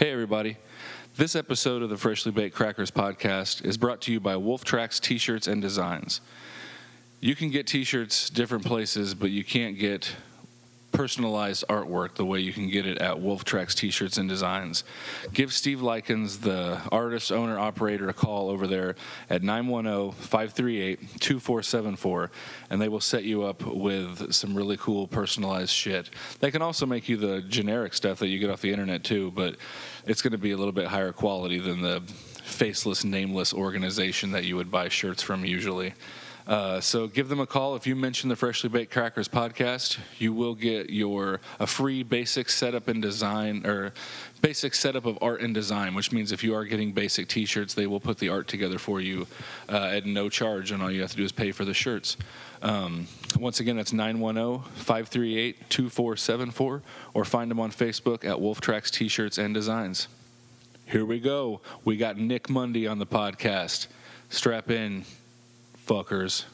Hey, everybody. This episode of the Freshly Baked Crackers podcast is brought to you by Wolf Tracks T shirts and designs. You can get t shirts different places, but you can't get personalized artwork the way you can get it at Wolf Tracks T shirts and designs. Give Steve Likens, the artist, owner, operator, a call over there at 910 538 2474, and they will set you up with some really cool personalized shit. They can also make you the generic stuff that you get off the internet too, but it's going to be a little bit higher quality than the faceless, nameless organization that you would buy shirts from usually. Uh, so give them a call if you mention the Freshly Baked Crackers podcast. You will get your a free basic setup and design or basic setup of art and design, which means if you are getting basic T-shirts, they will put the art together for you uh, at no charge, and all you have to do is pay for the shirts. Um, once again, that's 910-538-2474, or find them on Facebook at Wolf Tracks T-shirts and Designs. Here we go. We got Nick Mundy on the podcast. Strap in, fuckers.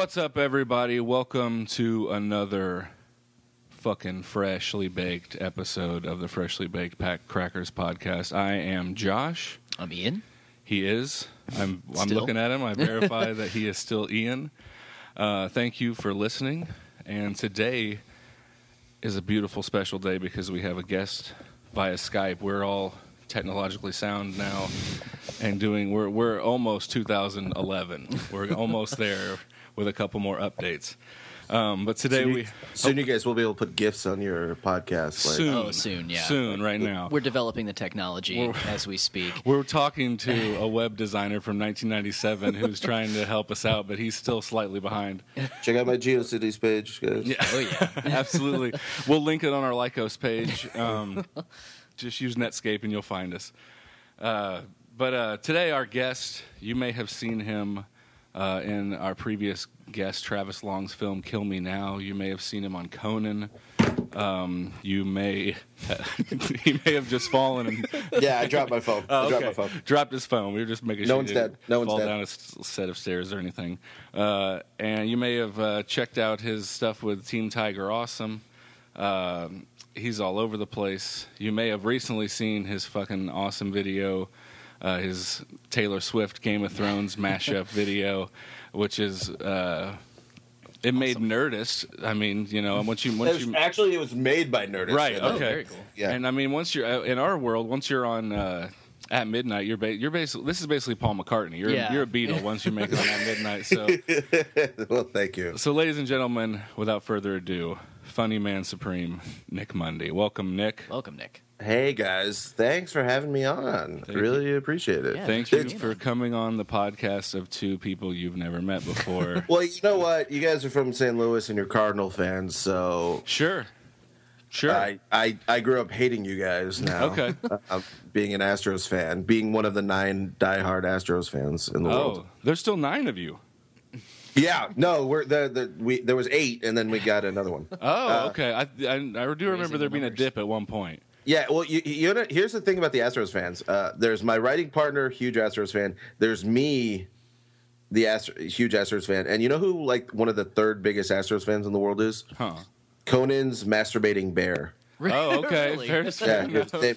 What's up, everybody? Welcome to another fucking freshly baked episode of the Freshly Baked Pack Crackers podcast. I am Josh. I'm Ian. He is. I'm. I'm Still? looking at him. I verify that he is still Ian. Uh, thank you for listening. And today is a beautiful, special day because we have a guest via Skype. We're all technologically sound now, and doing. We're we're almost 2011. We're almost there with a couple more updates. Um, but today soon, we soon you guys will be able to put gifts on your podcast. Like, soon, Oh, soon, yeah. soon, right now. We're developing the technology We're- as we speak. We're talking to a web designer from 1997 who's trying to help us out, but he's still slightly behind. Check out my GeoCities page, guys. Yeah. Oh yeah. Absolutely. We'll link it on our Lycos page. Um, just use Netscape and you'll find us. Uh, but uh, today, our guest, you may have seen him uh, in our previous guest, Travis Long's film Kill Me Now. You may have seen him on Conan. Um, you may, he may have just fallen and Yeah, I dropped my phone. Oh, I dropped okay. my phone. Dropped his phone. We were just making No sure one's dead. No one's fall dead. down a set of stairs or anything. Uh, and you may have uh, checked out his stuff with Team Tiger Awesome. Um he's all over the place. You may have recently seen his fucking awesome video, uh, his Taylor Swift Game of Thrones mashup video, which is. Uh, it made Nerdist. I mean, you know, once you It once was- you actually, it was made by Nerdist. Right, And, Oh, okay. very cool. Yeah. And I mean, once you're uh, in our world, once you're on uh, at midnight, you're ba- you're basically this is basically Paul McCartney. You're Yeah. you're a Beatle once you make it on at midnight. So well, thank you. so, ladies and gentlemen, without further ado, funny man supreme, Nick Mundy. Welcome, Nick. Welcome, Nick. Hey guys, thanks for having me on. Thank really appreciate it. Yeah. Thank you It's- for coming on the podcast of two people you've never met before. Well, you know what? You guys are from St. Louis and you're Cardinal fans, so sure, sure. I, I I grew up hating you guys now. Okay. Uh, being an Astros fan, being one of the nine diehard Astros fans in the oh, world. there's still nine of you. Yeah, no, we're the, the we there was eight, and then we got another one. Oh, Uh, okay. I, I, I do remember the there being a numbers. dip at one point. Yeah, well, you, you know, here's the thing about the Astros fans. Uh, there's my writing partner, huge Astros fan. There's me, the Astro, huge Astros fan, and you know who like one of the third biggest Astros fans in the world is? Huh. Conan's masturbating bear. Oh, okay. Really? Fair, Yeah, fair his enough. name-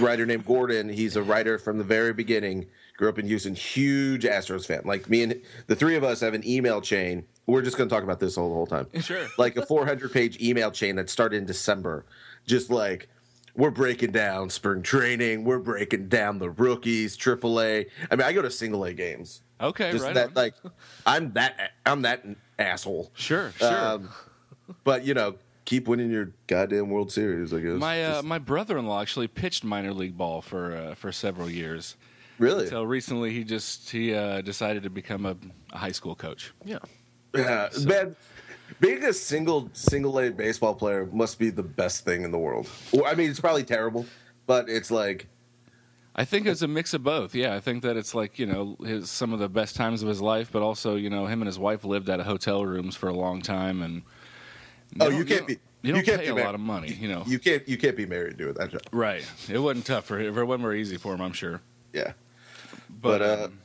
writer named Gordon. He's a writer from the very beginning. Grew up in Houston. Huge Astros fan. Like me and the three of us have an email chain. We're just going to talk about this all the whole time. Sure. Like a 400 page email chain that started in December. Just like we're breaking down spring training. We're breaking down the rookies, AAA. I mean, I go to single A games. Okay, Just right. that, on. like, I'm that, I'm that asshole. Sure, sure. Um, but you know, keep winning your goddamn World Series. I guess. My uh, Just- my brother-in-law actually pitched minor league ball for uh, for several years. Really. Until recently, he just he uh, decided to become a, a high school coach. Yeah. Yeah, man. Being a single single A baseball player must be the best thing in the world. I mean, it's probably terrible, but it's like I think it's a mix of both. Yeah, I think that it's like you know his, some of the best times of his life, but also you know him and his wife lived out of hotel rooms for a long time, and Oh, you can't don't- be- you don't you can't pay be a lot of money, you know. You can't you can't be married doing that job. right? It wasn't tough for him. It wasn't very easy for him, I'm sure. Yeah. But, But, uh, um,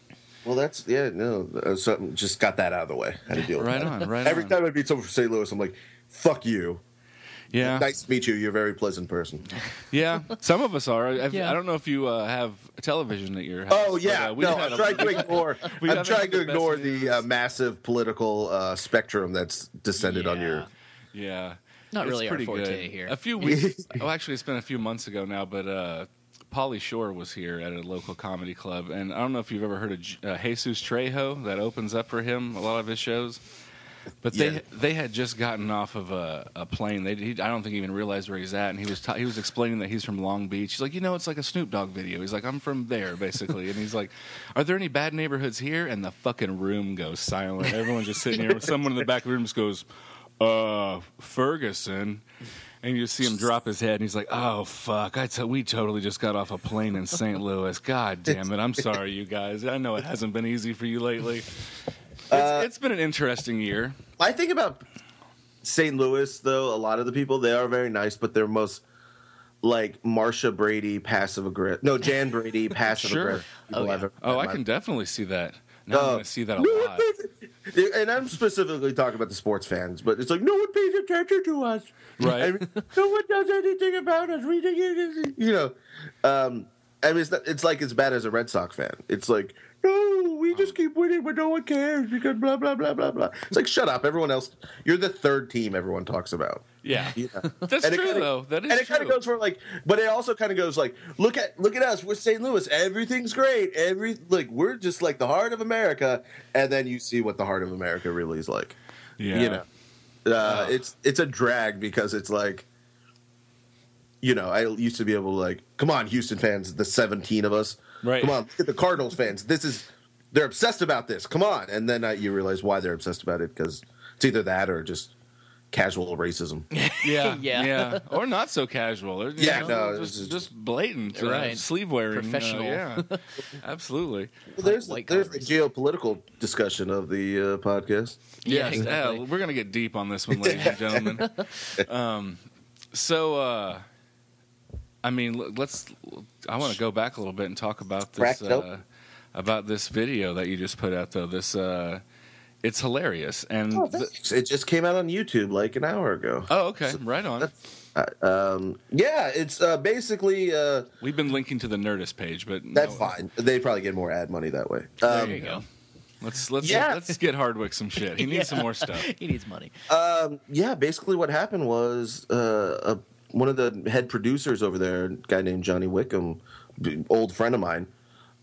Well, that's yeah. No, uh, something just got that out of the way. Had to deal with right that. on, right on. Every on. time I meet someone from St. Louis, I'm like, "Fuck you." yeah, Nice to meet you. You're a very pleasant person. yeah. Some of us are. I've, Yeah. I don't know if you uh, have television at your house. Oh but, yeah, uh, we've no, I'm a- trying to ignore. I'm trying had to the ignore the uh, massive political uh, spectrum that's descended on your. Yeah. Yeah. Not It's really our pretty forte good. here. A few weeks. oh, actually, it's been a few months ago now, but uh, Pauly Shore was here at a local comedy club, and I don't know if you've ever heard of uh, Jesus Trejo that opens up for him a lot of his shows. But they Yeah. they had just gotten off of a, a plane. They he, I don't think he even realized where he's at, and he was ta- he was explaining that he's from Long Beach. He's like, you know, it's like a Snoop Dogg video. He's like, I'm from there, basically, and he's like, are there any bad neighborhoods here? And the fucking room goes silent. Everyone's just sitting here. Someone in the back of the room just goes, uh, Ferguson. And you see him drop his head, and he's like, "Oh fuck! I t- we totally just got off a plane in St. Louis. God damn it! I'm sorry, you guys. I know it hasn't been easy for you lately. It's, Uh, it's been an interesting year. I think about St. Louis though. A lot of the people they are very nice, but they're most like Marcia Brady, passive aggressive. No, Jan Brady, passive aggressive. people Oh, yeah. Oh, I can definitely see that. Now I'm going to see that a No lot. and I'm specifically talking about the sports fans, but it's like no one pays attention to us. Right. I mean, no one does anything about us. We, you know, um, I mean, it's, not, it's like as bad as a Red Sox fan. It's like, no, we just keep winning, but no one cares because blah blah blah blah blah. It's like, shut up, everyone else. You're the third team everyone talks about. Yeah, Yeah. that's And true kinda- though. That is true. and it kind of goes for like, but it also kind of goes like, look at look at us, we're St. Louis, everything's great, every like we're just like the heart of America, and then you see what the heart of America really is like. yeah. You know, uh, it's it's a drag because it's like, you know, I used to be able to like, come on, Houston fans, the seventeen of us, Right. Come on, look at the Cardinals fans. This is they're obsessed about this. Come on, and then uh, you realize why they're obsessed about it because it's either that or just casual racism. Yeah, yeah, Yeah. or not so casual. Or, Yeah, know, no, just just- just blatant, uh, Right. sleeve wearing, uh, Professional. yeah, absolutely. Well, there's White there's collar the geopolitical discussion of the uh, podcast. Yeah, Yes, exactly. yeah, we're gonna get deep on this one, ladies and gentlemen. Um, so, uh, I mean, let's. I want to go back a little bit and talk about this uh, about this video that you just put out. Though this, uh, it's hilarious, and Oh, th- it just came out on YouTube like an hour ago. oh, okay, right on. Uh, um, yeah, it's uh, basically uh, We've been linking to the Nerdist page, but that's no- fine. They probably get more ad money that way. There Um, you go. Let's let's Yeah. let's get Hardwick some shit. He needs Yeah. some more stuff. he needs money. Um, yeah, basically what happened was uh, a, one of the head producers over there, a guy named Johnny Wickham, old friend of mine.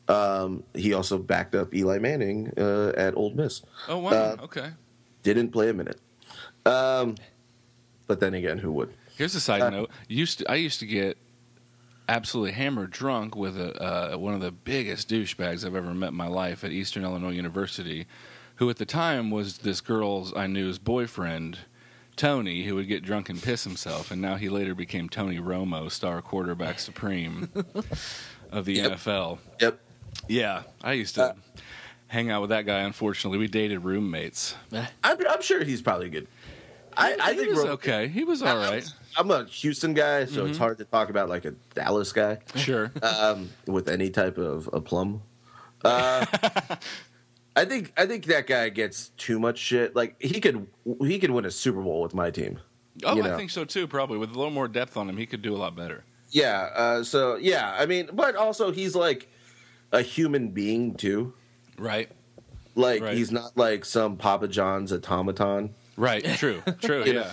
Um, he also backed up Eli Manning uh, at Ole Miss. Oh wow, Uh, okay. Didn't play a minute. Um, but then again, who would? Here's a side Uh, note. Used to, I used to get absolutely hammered drunk with a, uh, one of the biggest douchebags I've ever met in my life at Eastern Illinois University, who at the time was this girl's I knew's boyfriend, Tony, who would get drunk and piss himself, and now he later became Tony Romo, star quarterback supreme of the Yep. NFL. Yep. Yeah, I used to Uh, hang out with that guy. Unfortunately, we dated roommates. I'm, I'm sure he's probably good. I, I he think was Ro- okay. He was all right. I'm a Houston guy, so it's hard to talk about like a Dallas guy Sure. um, with any type of a plum. Uh, I think I think that guy gets too much shit. Like he could he could win a Super Bowl with my team. Oh, you I think so too. Probably with a little more depth on him, he could do a lot better. Yeah. Uh, so yeah, I mean, but also he's like a human being too. Right. Like Right. he's not like some Papa John's automaton. Right. True. True. Yeah. know.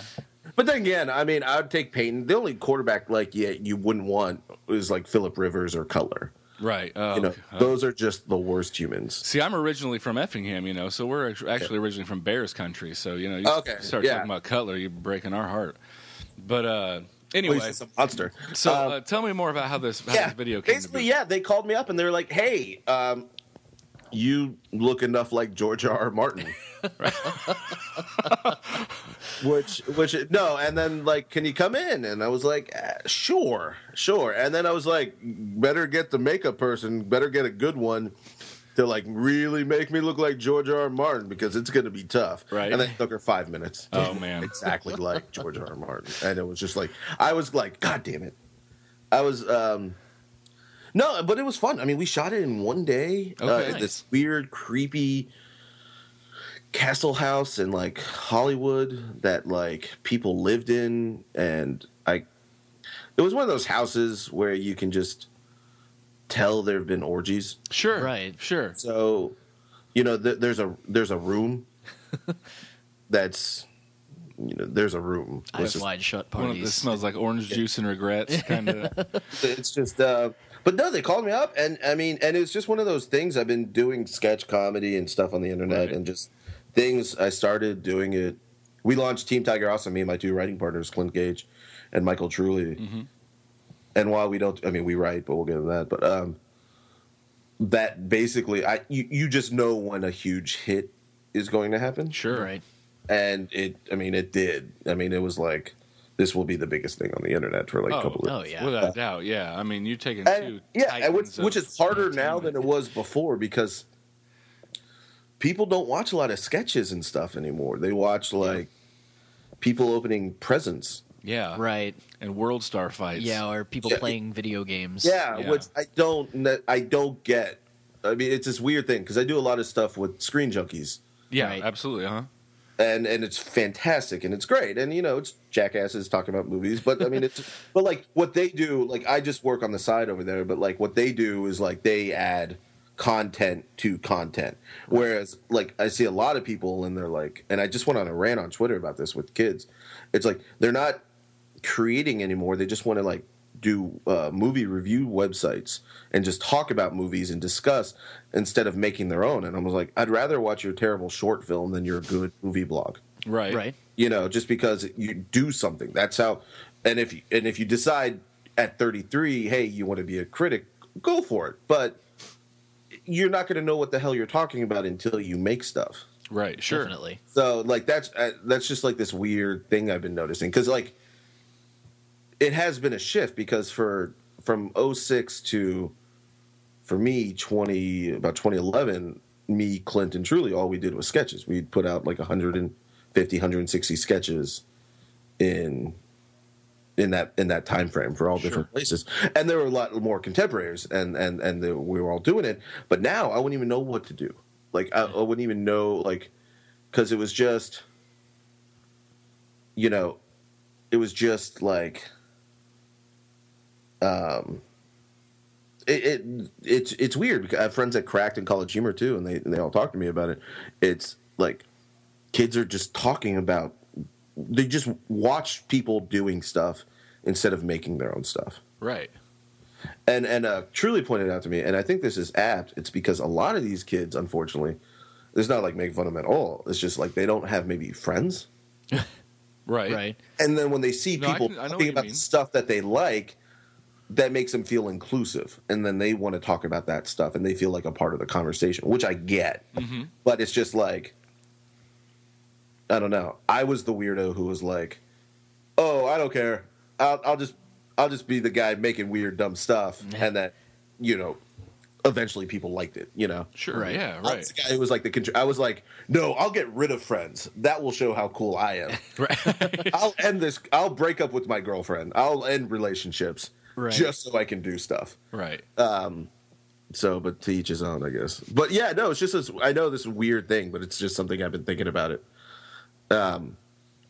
But then again, I mean, I would take Peyton. The only quarterback like yeah you wouldn't want is like Philip Rivers or Cutler. Right. Oh, You know, okay. Oh. those are just the worst humans. See, I'm originally from Effingham, you know, so we're act- actually originally from Bears country. So you know, you Okay, start yeah. talking about Cutler, you're breaking our heart. But uh, anyway, just a monster. so Um, uh, tell me more about how this, how yeah, this video came basically, yeah, they called me up and they were like, "Hey, um, you look enough like George R. R. Martin. which which no and then like can you come in and i was like eh, sure sure and then i was like better get the makeup person better get a good one to like really make me look like george r. R. martin because it's going to be tough Right. and then it took her five minutes Oh, man. exactly like george r. R. martin and it was just like i was like god damn it i was um no but it was fun i mean we shot it in one day uh, Okay. in this weird creepy castle house in like Hollywood that like people lived in and I it was one of those houses where you can just tell there have been orgies. Sure. Right. Sure. So, you know, th- there's a there's a room that's you know, there's a room. Let's Eyes just- wide shut One of, it smells like orange juice and regrets. Kind of. it's just uh but no they called me up and i mean and it's just one of those things. I've been doing sketch comedy and stuff on the internet Right. and just things. I started doing it. We launched team tiger awesome me and my two writing partners clint gage and michael truly. And while we don't i mean we write but we'll get into that. But um that basically i you, you just know when a huge hit is going to happen. Sure. Right. and it i mean it did. I mean it was like this will be the biggest thing on the internet for like a Oh, couple of Oh yeah. Without a doubt. Yeah. I mean, you're taking two. yeah, and which, titans which is harder now than it was before because people don't watch a lot of sketches and stuff anymore. They watch like people opening presents. Yeah. Right. And world star fights. Yeah, or people Yeah. playing video games. Yeah, Yeah. which I don't I don't get. I mean, it's this weird thing because I do a lot of stuff with screen junkies, Yeah. Right. Absolutely. Huh. And and it's fantastic and it's great, and you know it's jackasses talking about movies, but I mean it's but like what they do, like I just work on the side over there, but like what they do is like they add content to content, whereas like I see a lot of people and they're like, and I just went on a rant on Twitter about this with kids. It's like they're not creating anymore; they just want to like do uh, movie review websites and just talk about movies and discuss instead of making their own. And I was like, I'd rather watch your terrible short film than your good movie blog Right. Right. you know just because you do something that's how and if you and if you decide at 33 hey you want to be a critic go for it but you're not going to know what the hell you're talking about until you make stuff Right. Sure. Definitely. so like that's uh, that's just like this weird thing i've been noticing because like it has been a shift because for from 06 to for me 20 about 2011 me clint and truly all we did was sketches. We'd put out like 150 160 sketches in in that in that time frame for all different places. And there were a lot more contemporaries and and and they, we were all doing it. But now i wouldn't even know what to do. Like i, I wouldn't even know like because it was just you know it was just like um it, it it's it's weird because I have friends that cracked in college humor too and they and they all talk to me about it it's like kids are just talking about they just watch people doing stuff instead of making their own stuff Right. and and uh, truly pointed out to me, and I think this is apt. It's because a lot of these kids, unfortunately, it's not like making fun of them at all. It's just like they don't have maybe friends, Right. Right. and then when they see No, people can- I know what talking about mean. the stuff that they like, that makes them feel inclusive, and then they want to talk about that stuff, and they feel like a part of the conversation, which I get. Mm-hmm. But it's just like, I don't know. I was the weirdo who was like, "Oh, I don't care. I'll, I'll just, I'll just be the guy making weird, dumb stuff," and that, you know, eventually people liked it. You know, Sure. Right. Yeah. I Right. was the guy who was like the. contr- I was like, "No, I'll get rid of friends. That will show how cool I am." Right. I'll end this. I'll break up with my girlfriend. I'll end relationships Right. just so I can do stuff. right. Um, So, but to each his own, I guess. But yeah, no, it's just this. I know this weird thing, but it's just something I've been thinking about it, um,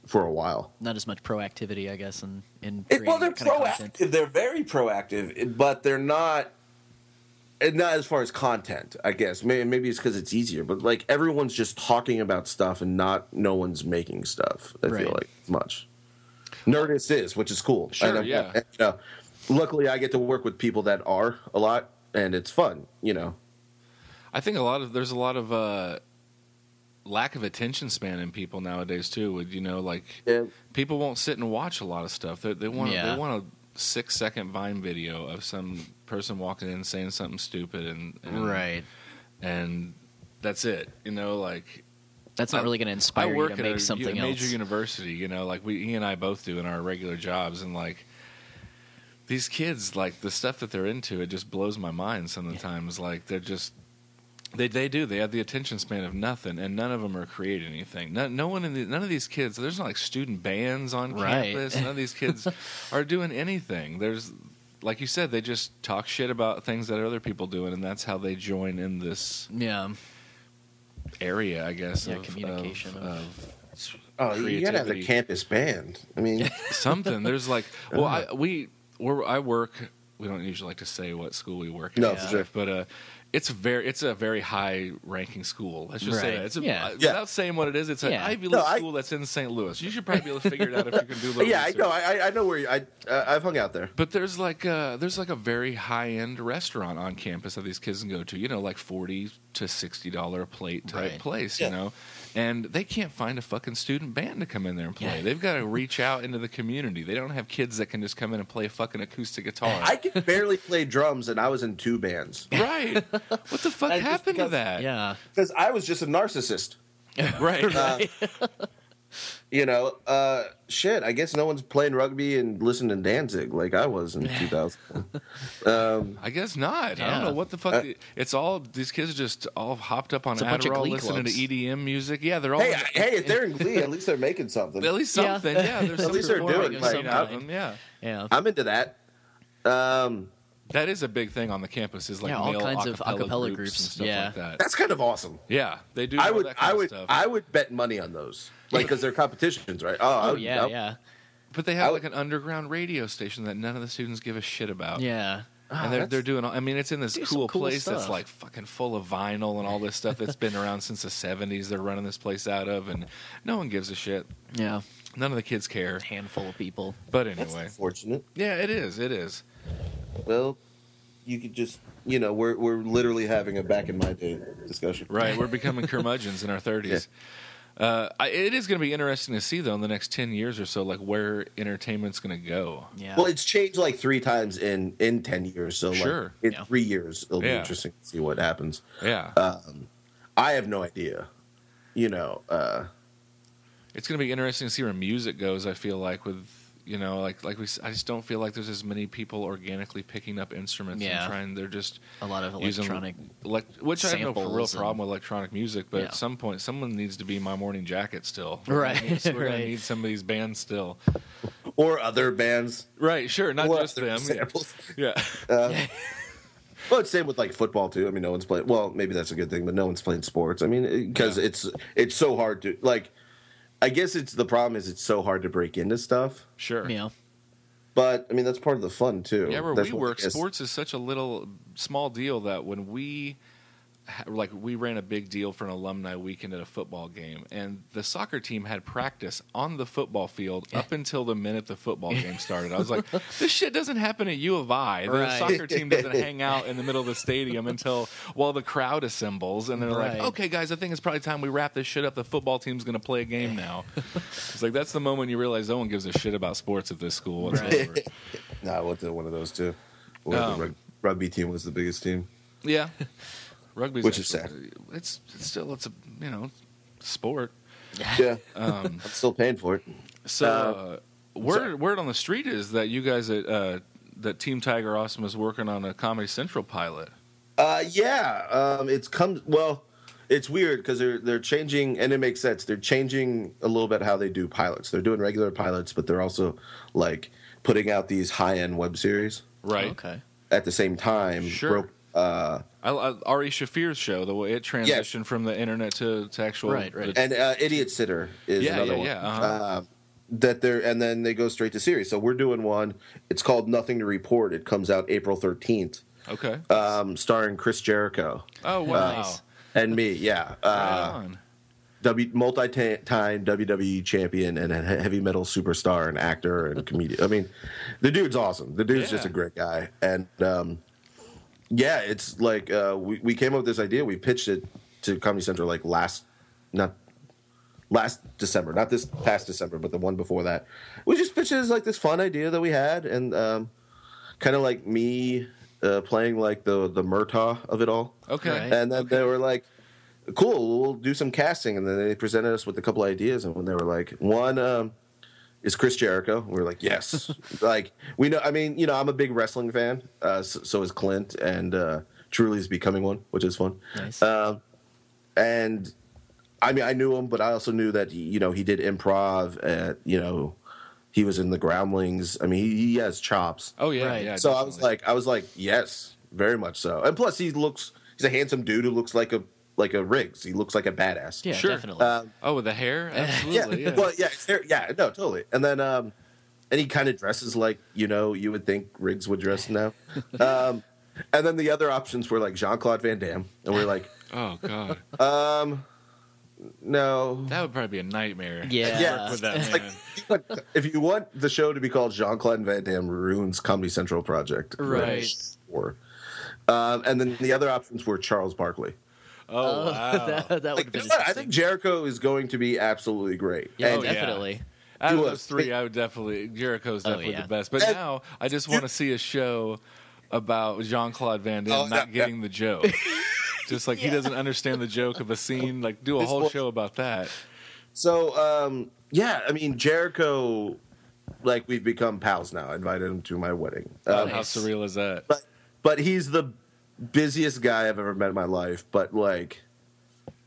for a while. Not as much proactivity, I guess, in in It, well, they're that kind proactive. They're very proactive, but they're not. And not as far as content, I guess. Maybe, maybe it's because it's easier, but like everyone's just talking about stuff and not no one's making stuff. I Right. feel like much. Nerdist is, which is cool. Sure, I'm- yeah. and, you know, luckily, I get to work with people that are a lot, and it's fun. You know. I think a lot of there's a lot of uh, lack of attention span in people nowadays too. With you know, like Yeah. people won't sit and watch a lot of stuff. They, they want Yeah. they want a six second Vine video of some person walking in saying something stupid and, and Right. and that's it. You know, like That's not I- really going to I inspire you work to at make a, something a major else. university, you know, like we he and I both do in our regular jobs, and like these kids, like the stuff that they're into, it just blows my mind. Sometimes, like they're just they they do they have the attention span of nothing, and none of them are creating anything. No, no one in the, none of these kids. There's not like student bands on Right. campus. None of these kids are doing anything. There's like you said, they just talk shit about things that other people doing, and that's how they join in this yeah, area, I guess. Yeah, of, communication of, of- of Oh, you gotta have a campus band. I mean, something. There's like, well, I we we're, I work. We don't usually like to say what school we work. No, at, for sure. But uh, it's very it's a very high ranking school. Let's just say that. It's a, Yeah. uh, Yeah. Without saying what it is, it's an Yeah. Ivy League No, I- school that's in St. Louis. You should probably be able to figure it out if you can do a little. yeah, I know. I, I know where you, I uh, I've hung out there. But there's like uh there's like a very high end restaurant on campus that these kids can go to. You know, like forty to sixty dollar plate type Right. place. Yeah. You know, and they can't find a fucking student band to come in there and play. Yeah. They've got to reach out into the community. They don't have kids that can just come in and play a fucking acoustic guitar. I can barely play drums, and I was in two bands right? What the fuck I just happened to that? yeah, because I was just a narcissist. Right. Uh, you know, uh, shit. I guess no one's playing rugby and listening to Danzig like I was in 2000. um, I guess not. I don't know what the fuck. Uh, it's all these kids are just all hopped up on It's a bunch Adderall, listening clubs. to EDM music. Yeah, they're all. hey, I- hey, if they're in Glee, at least they're making something. at least something. Yeah, there's At least they're doing, of like, some I- of them, Yeah. yeah. I'm into that. Um, That is a big thing on the campus. Is like Yeah, all male kinds of acapella acapella groups, groups, and stuff yeah. like that. that's kind of awesome. Yeah, they do. I would, that kind I of would, stuff. I would bet money on those, like because they're competitions, right? Oh, Oh would- yeah, I- yeah, but they have would- like an underground radio station that none of the students give a shit about. yeah. Ah, and they're they're doing. all- I mean, it's in this cool, cool place that's like fucking full of vinyl and all this stuff that's been around since the '70s. They're running this place out of, and no one gives a shit. Yeah, None of the kids care. handful of people. But That's anyway, unfortunate. yeah, it is. It is. Well, you could just, you know, we're we're literally having a back in my day discussion. Right, we're becoming curmudgeons in our 30s. Uh, I, it is going to be interesting to see, though, in the next 10 years or so, like where entertainment's going to go. Yeah. Well, it's changed like three times in in ten years. So Sure. like in Yeah. three years, it'll be Yeah. interesting to see what happens. Yeah. Um, I have no idea. You know, uh, it's going to be interesting to see where music goes, I feel like, with, you know, like, like we, s- I just don't feel like there's as many people organically picking up instruments Yeah. and trying, they're just a lot of using, electronic. elect, which I have no real problem with electronic music, but Yeah. at some point, someone needs to be my morning jacket still. Right, We're going right. to need some of these bands still. or other bands. Right, sure, not or just other them. Samples. Yeah. Uh, well, it's same with like football too. I mean, no one's playing. Well, maybe that's a good thing, but no one's playing sports. I mean, because Yeah. it's it's so hard to like. I guess it's the problem is it's so hard to break into stuff. Sure. Yeah. But I mean, that's part of the fun too. Yeah, where That's we work, sports is such a little small deal that when we ha- like we ran a big deal for an alumni weekend at a football game, and the soccer team had practice on the football field up until the minute the football game started. I was like, this shit doesn't happen at U of I. The Right. soccer team doesn't hang out in the middle of the stadium until while the crowd assembles, and they're Right. like, okay, guys, I think it's probably time we wrap this shit up. The football team's going to play a game now. it's like that's the moment you realize no one gives a shit about sports at this school whatsoever. No, I went to one of those too. Where Um, the rug- rugby team was the biggest team. Yeah, rugby, Which is sad. It's, it's still it's a you know sport. Yeah, Um, I'm still paying for it. so Uh, uh, word word on the street is that you guys at uh, that Team Tiger Awesome is working on a Comedy Central pilot. Uh, yeah, um, it's come. Well, it's weird because they're they're changing, and it makes sense. They're changing a little bit how they do pilots. They're doing regular pilots, but they're also like putting out these high end web series Right. Okay. at the same time. Sure. Broke- uh, I, I, Ari Shaffir's show, the way it transitioned from the internet to, to actual. Right, right. and uh, Idiot Sitter is Yeah, another yeah, one. yeah, uh-huh. Uh, that they're and then they go straight to series. So we're doing one. It's called Nothing to Report. It comes out April thirteenth, Okay. um, starring Chris Jericho oh wow. nice. and me. Yeah, Right uh, on. W multi-time WWE champion and a heavy metal superstar and actor and comedian. I mean, the dude's awesome. The dude's just a great guy. And um, yeah, it's like uh, we we came up with this idea. We pitched it to Comedy Central like last not last December, not this past December, but the one before that. We just pitched it as like this fun idea that we had, and um, kind of like me uh, playing like the the Murtaugh of it all. Okay. Right. And then they were like, cool, we'll do some casting. And then they presented us with a couple ideas, and when they were like, one um, is Chris Jericho. We are like, yes, like we know. I mean, you know, I'm a big wrestling fan. Uh, so, so is Clint, and uh, Truly is becoming one, which is fun. Nice. Um, and I mean, I knew him, but I also knew that you know he did improv. At you know, he was in the Groundlings. I mean, he, he has chops. Oh yeah, Right. yeah. so I was like, I was like, yes, very much so. And plus, he looks. He's a handsome dude who looks like a like a Riggs. He looks like a badass. Yeah, Sure. definitely. Um, oh, with the hair, yeah, absolutely. Yeah. well, yeah, it's there- yeah, no, totally. And then, um, and he kind of dresses like you know you would think Riggs would dress now. um, and then the other options were like Jean Claude Van Damme, and we're like, oh god, um, no. that would probably be a nightmare. Yeah. Yeah, with that man. like, if you want the show to be called Jean Claude Van Damme ruins Comedy Central project, Right. Or, um, and then the other options were Charles Barkley. Oh wow. that, that would Like, have been you know what? I think Jericho is going to be absolutely great. yeah, And- Oh, yeah. definitely. Out of He those was. three, I would definitely Jericho's Oh, definitely yeah. the best. But And- now I just want to see a show about Jean Claude Van Damme Oh, not yeah, getting the joke. just like he doesn't understand the joke of a scene. Like do a This whole was- show about that. So um, yeah, I mean Jericho, like we've become pals now. I invited him to my wedding. Oh, Um, How surreal is that? but but he's the busiest guy I've ever met in my life. But like,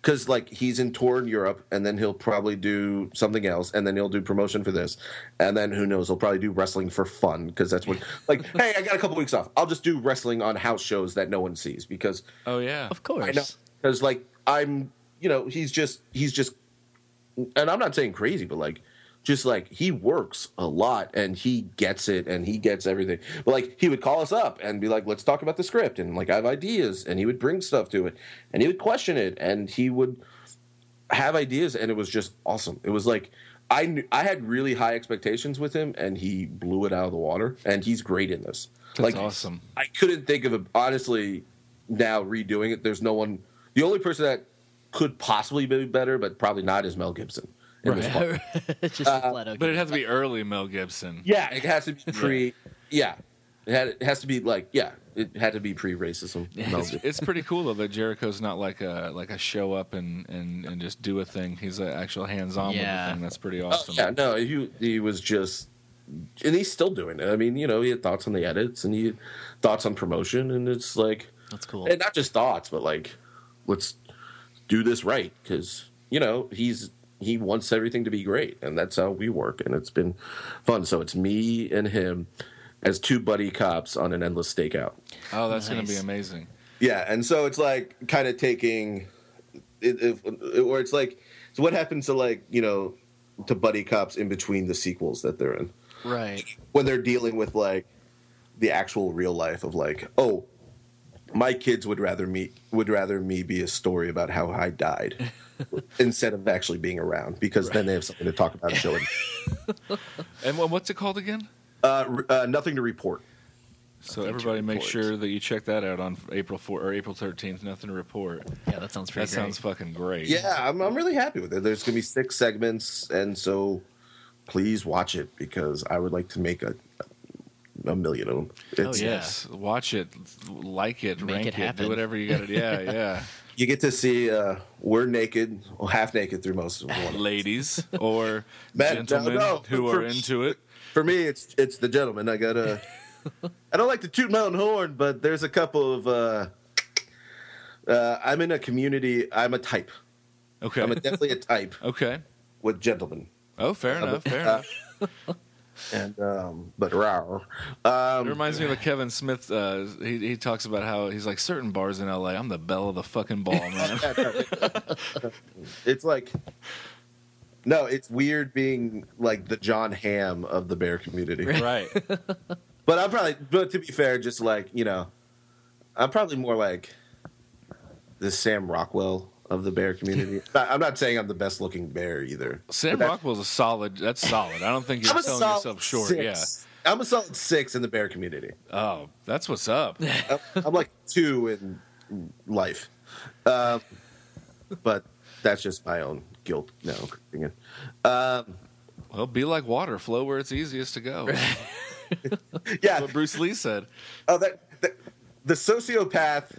because like he's in tour in Europe, and then he'll probably do something else, and then he'll do promotion for this, and then who knows? He'll probably do wrestling for fun because that's what like. hey, I got a couple weeks off. I'll just do wrestling on house shows that no one sees because Oh yeah. Of course. Because like I'm, you know, he's just he's just, and I'm not saying crazy, but like, just like he works a lot and he gets it and he gets everything. But like he would call us up and be like, "Let's talk about the script," and like I have ideas, and he would bring stuff to it, and he would question it, and he would have ideas, and it was just awesome. It was like. I knew, I had really high expectations with him, and he blew it out of the water. And he's great in this. That's like awesome. I couldn't think of a honestly now redoing it. There's no one. The only person that could possibly be better, but probably not, is Mel Gibson. In this one. Just Uh, flat out. But it has to be early Mel Gibson. Yeah, it has to be pre. Yeah, it, had, it has to be like yeah, it had to be pre-racism. It's, it's pretty cool though that Jericho's not like a like a show up and and, and just do a thing. He's an actual hands on with Yeah. the thing. That's pretty Oh, awesome. yeah, no, he he was just, and he's still doing it. I mean, you know, he had thoughts on the edits and he had thoughts on promotion, and it's like, That's cool. and not just thoughts, but like, let's do this right because you know he's he wants everything to be great, and that's how we work, and it's been fun. So it's me and him as two buddy cops on an endless stakeout. Oh, that's going to be amazing. Yeah, and so it's like kind of taking, it, it, or it's like, so what happens to like you know, to buddy cops in between the sequels that they're in right. when they're dealing with like the actual real life of like, oh, my kids would rather me would rather me be a story about how I died instead of actually being around because then they have something to talk about and. And what's it called again? Uh, uh, nothing to report. So Nothing everybody make report. sure that you check that out on April 4 or April 13th. Nothing to report. Yeah, that sounds pretty That great. sounds fucking great. Yeah, I'm, I'm really happy with it. There's gonna be six segments, and so please watch it because I would like to make a a million of them. It's, Oh, yeah. Yes, watch it, like it, Make rank it it, do whatever you got to. Yeah, yeah. You get to see uh, we're naked, well, half naked through most of one. Ladies or Man, no, gentlemen no. who For- are into it. For me, it's it's the gentleman. I gotta. I don't like to toot my own horn, but there's a couple of. Uh, uh, I'm in a community. I'm a type. Okay. I'm a, definitely a type okay. with gentlemen, Oh, fair I'm a- enough. Fair uh, enough. And um, but rawr. It Um, reminds me of a Kevin Smith. Uh, he he talks about how he's like certain bars in L.A. I'm the belle of the fucking ball, man. it's like. No, it's weird being like the Jon Hamm of the bear community. right. But I'm probably, but to be fair, just like you know, I'm probably more like the Sam Rockwell of the bear community. I'm not saying I'm the best looking bear either. Sam But that- Rockwell's a solid. That's solid. I don't think you're I'm selling yourself short. six. I'm a solid six in the bear community. Oh, that's what's up. I'm, I'm like two in life, um, but that's just my own guilt. No, um, Well, be like water, flow where it's easiest to go. yeah. what Bruce Lee said. Oh, that, that the sociopath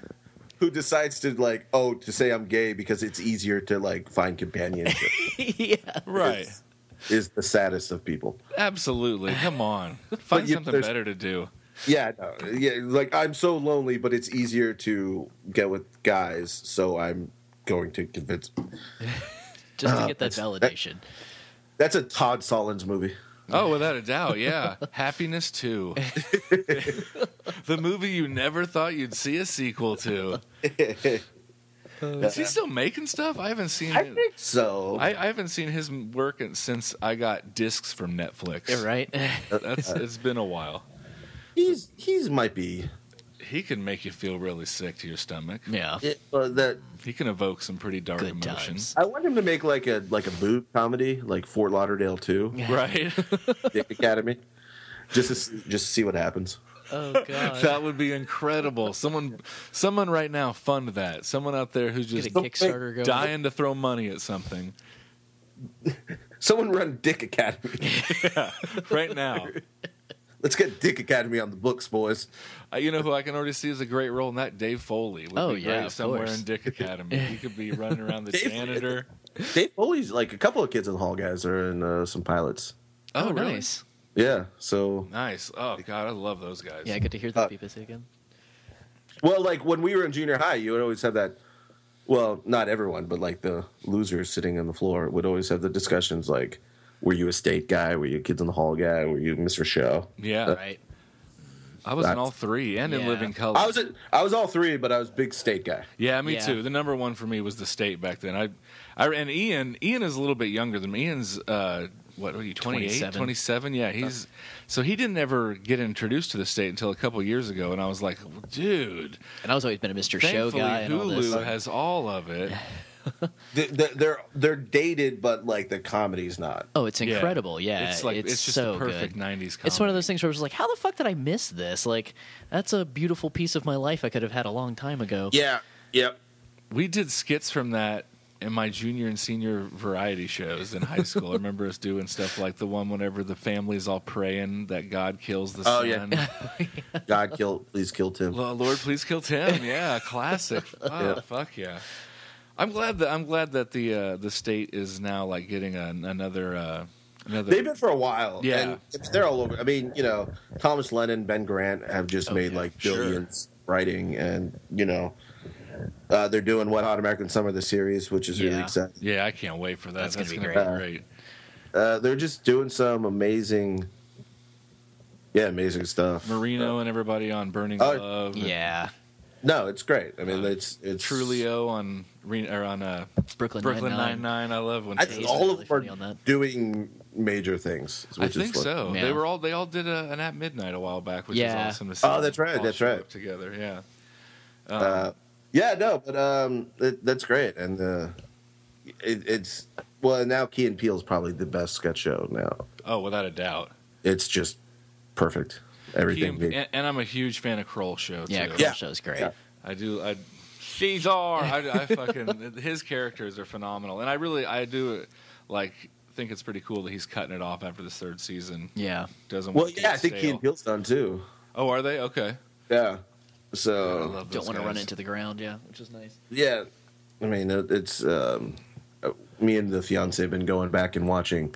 who decides to like oh to say I'm gay because it's easier to like find companionship yeah. Right. is, is the saddest of people. Absolutely. Come on. Find you- something better to do. Yeah, no, yeah. Like I'm so lonely, but it's easier to get with guys, so I'm going to convince. Just to Uh, get that that's- that- validation. That's a Todd Solondz movie. Oh, without a doubt, yeah. Happiness too. the movie you never thought you'd see a sequel to. Is he still making stuff? I haven't seen I it. think so. I, I haven't seen his work since I got discs from Netflix. Yeah, right? That's it's been a while. he's he's might be He can make you feel really sick to your stomach. yeah. it, uh, that. He can evoke some pretty dark Good emotions. times. I want him to make like a like a boob comedy, like Fort Lauderdale Two, Right? Dick Academy, just to, s- just to see what happens. Oh god. that would be incredible. Someone someone right now fund that. Someone out there who's Get just a Kickstarter going. dying to throw money at something. Someone run Dick Academy. Right now. Let's get Dick Academy on the books, boys. Uh, you know who I can already see as a great role in that? Dave Foley. Would Oh, be yeah, great of somewhere course. in Dick Academy. He could be running around the Dave- janitor. Dave Foley's like a couple of kids in the hall guys are in uh, some pilots. Oh, really? nice. Yeah, so Nice. Oh god, I love those guys. Yeah, good to hear that Uh, people say again. well, like when we were in junior high, you would always have that. Well, not everyone, but like the losers sitting on the floor would always have the discussions like, "Were you a state guy? Were you a kids in the hall guy? Were you Mr. Show?" Yeah. Right. I was in all three and in living color. I was at, I was all three, but I was big state guy. Yeah, me Yeah. too. The number one for me was the state back then. I, I and Ian. Ian is a little bit younger than me. Ian's uh, what are you 28, 27. 27? Yeah, he's so he didn't ever get introduced to the state until a couple years ago, and I was like, dude, And I was always been a Mr. Show thankfully guy and all this. Hulu has all of it. They- they- They're they're dated, but like the comedy's not. Oh, it's incredible. Yeah, it's like it's, just so the perfect good. '90s. Comedy. It's one of those things where I was like, how the fuck did I miss this? Like, that's a beautiful piece of my life I could have had a long time ago. Yeah. Yep. We did skits from that in my junior and senior variety shows in high school. I remember us doing stuff like the one whenever the family's all praying that God kills the Oh, son. yeah. God kill, please kill Tim. Lo- Lord, please kill Tim. Yeah, classic. Oh, Yeah. fuck yeah. I'm glad that I'm glad that the uh, the state is now like getting an another uh, another. They've been for a while. Yeah. and they're all over. I mean, you know, Thomas Lennon, Ben Garant have just Oh, made yeah, like sure. billions writing, and you know, uh, they're doing What Hot American Summer the series, which is really Yeah. exciting. yeah, I can't wait for that. That's That's, gonna be gonna be great. great. Uh, they're just doing some amazing, yeah, amazing stuff. Marino and everybody on Burning Oh, Love. and Yeah. No, it's great. I mean, Uh, it's it's Truglio on Re- or on uh, Brooklyn, Brooklyn Nine-Nine. Nine Nine. I love when I He's think Truglio- all really of them funny are that. doing major things. I which is think fun. so. Yeah. They were all they all did a, an at midnight a while back, which Yeah. is awesome to see. Oh, that's them right, all that's show right. up Together, yeah. Um, Uh, yeah, no, but um, it, that's great, and uh, it, it's well now. Key and Peele is probably the best sketch show now. oh, without a doubt. It's just perfect. Everything. He- and, and I'm a huge fan of Kroll Show too. Yeah, Yeah. Crash Show's great. Yeah. I do. I Caesar. I, I fucking his characters are phenomenal, and I really I do like think it's pretty cool that he's cutting it off after this third season. Yeah. Doesn't well, want to yeah, I think Key stale. and Peele's done too. Oh, are they okay? Yeah. So love Don't want to run into the ground, yeah, which is nice. yeah, I mean it's um, uh, me and the fiance have been going back and watching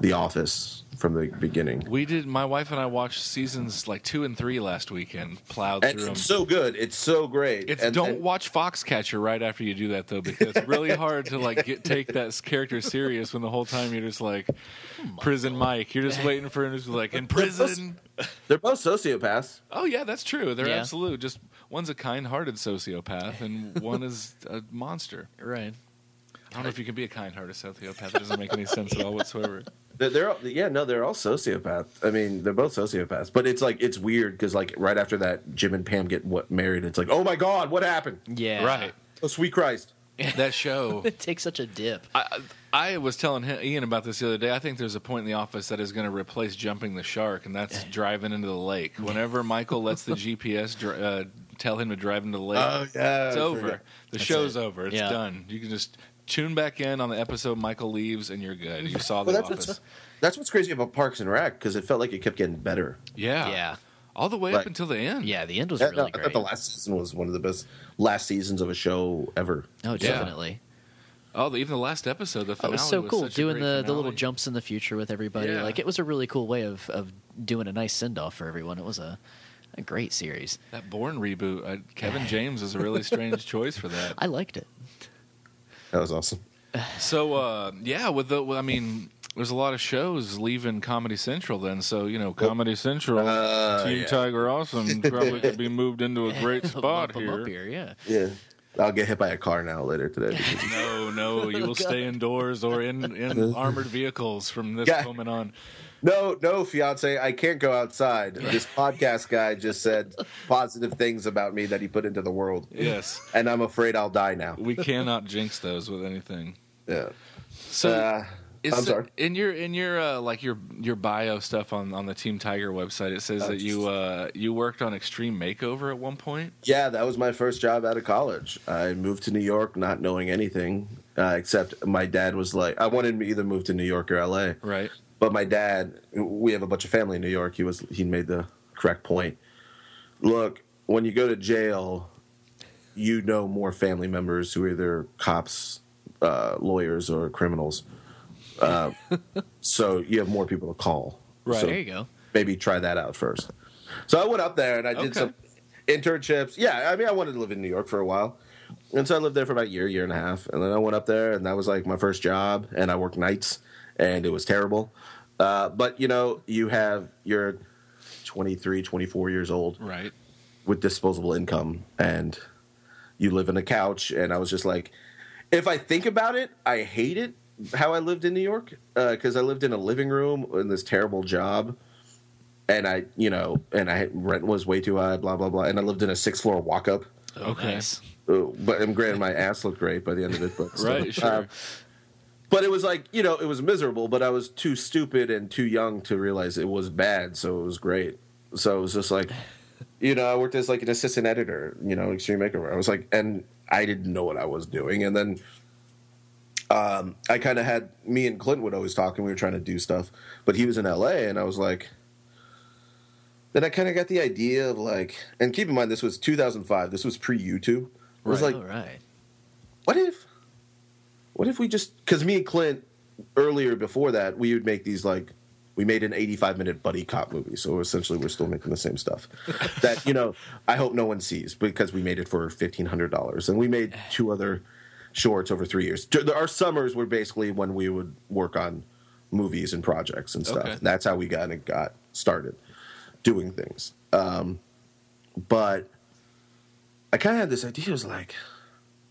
The Office from the beginning. We did. My wife and I watched seasons like two and three last weekend. Plowed And through them. it's so good. It's so great. It's and, don't and- watch Foxcatcher right after you do that though, because it's really hard to like get take that character serious when the whole time you're just like prison oh Mike. You're just waiting for him to be like in prison. They're both sociopaths. Oh yeah, that's true. They're Yeah. absolute. Just one's a kind-hearted sociopath and one is a monster. Right. I don't know if you can be a kind-hearted sociopath. It doesn't make any sense at all whatsoever. They're, they're all, yeah, no, they're all sociopaths. I mean, they're both sociopaths. But it's like it's weird because like right after that, Jim and Pam get what married. It's like, oh my god, what happened? Yeah. Right. Oh sweet Christ! That show. It takes such a dip. I, I was telling him, Ian about this the other day. I think there's a point in the office that is going to replace jumping the shark, and that's driving into the lake. Whenever Michael lets the GPS dr- uh, tell him to drive into the lake, Oh yeah, it's over. The That's show's it. over. It's Yeah. done. You can just tune back in on the episode Michael leaves, and you're good. You saw the Well, that's office. what's that's what's crazy about Parks and Rec because it felt like it kept getting better. Yeah. Yeah. All the way Like- up until the end. Yeah, the end was I- really I thought great. the last season was one of the best last seasons of a show ever. oh, Yeah. definitely. Oh, even the last episode, the That finale was so cool such a doing great the, the little jumps in the future with everybody. Yeah. Like it was a really cool way of, of doing a nice send off for everyone. It was a, a great series. That Born reboot, uh, Kevin James is a really strange choice for that. I liked it. That was awesome. So uh, yeah, with the well, I mean, there's a lot of shows leaving Comedy Central then. So you know, Comedy Central, Uh, Team yeah. Tiger Awesome probably could be moved into a great spot up here. here, yeah. Yeah. I'll get hit by a car now later today. No, no, you will stay indoors or in, in armored vehicles from this Yeah. moment on. No, no, fiance, I can't go outside. This podcast guy just said positive things about me that he put into the world. Yes, And I'm afraid I'll die now. we cannot jinx those with anything. Yeah. So. Uh, Is I'm sorry. In your in your uh, like your your bio stuff on, on the Team Tiger website, it says Oh, that you uh, you worked on Extreme Makeover at one point. Yeah, that was my first job out of college. I moved to New York not knowing anything, uh, except my dad was like, I wanted to either move to New York or LA. Right. But my dad, we have a bunch of family in New York. He was he made the correct point. Look, when you go to jail, you know more family members who are either cops, uh, lawyers, or criminals. Uh, so you have more people to call. Right. So There you go. maybe try that out first. So I went up there and I did Okay. some internships. Yeah, I mean, I wanted to live in New York for a while. And so I lived there for about a year, year and a half. And then I went up there and that was like my first job. And I worked nights and it was terrible. Uh, but, you know, you have, you're 23, 24 years old Right. with disposable income and you live in a couch. And I was just like, if I think about it, I hate it how I lived in New York because I lived in a living room in this terrible job, and I, you know, and I rent was way too high, blah blah blah, and I lived in a six floor walk up. Okay. nice. Uh, But I'm granted, my ass looked great by the end of it. But. Right. Sure. Um, but it was like you know, it was miserable. But I was too stupid and too young to realize it was bad, so it was great. So it was just like, you know, I worked as like an assistant editor, you know, Extreme Makeover. I was like, and I didn't know what I was doing, and then um, I kind of had me and Clint would always talk, and we were trying to do stuff, but he was in LA, and I was like. Then I kind of got the idea of like, and keep in mind this was 2005. This was pre YouTube. It was Right. like, All right. what if what if we just because me and clint earlier before that we would make these like we made an 85 minute buddy cop movie. So essentially we're still making the same stuff that you know i hope no one sees because we made it for $1500 and we made two other shorts over three years. Our summers were basically when we would work on movies and projects and stuff. Okay. that's how we got and got started doing things. Um, but i kind of had this idea it was like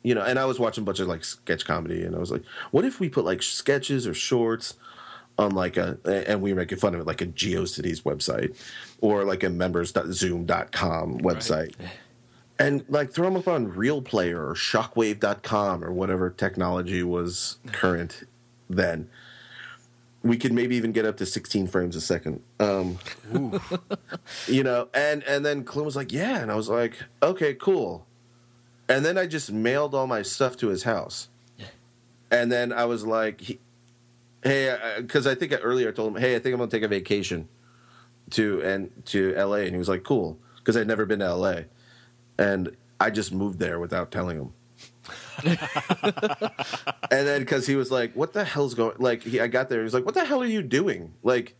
you know, and I was watching a bunch of like sketch comedy, and I was like, what if we put like sketches or shorts on like a, and we were making fun of it like a GeoCities website or like a members.zoom.com website. And like throw them up on Real Player or Shockwave.com or whatever technology was current then. We could maybe even get up to 16 frames a second. Um, you know, and and then Clint was like, "Yeah," and I was like, "Okay, cool." And then I just mailed all my stuff to his house. And then I was like, he, "Hey," because I think I earlier I told him, "Hey, I think I'm gonna take a vacation to and to L.A." And he was like, "Cool," because I'd never been to L.A. And I just moved there without telling him. and then because he was like, "What the hell's going?" Like he, I got there, he was like, "What the hell are you doing?" Like,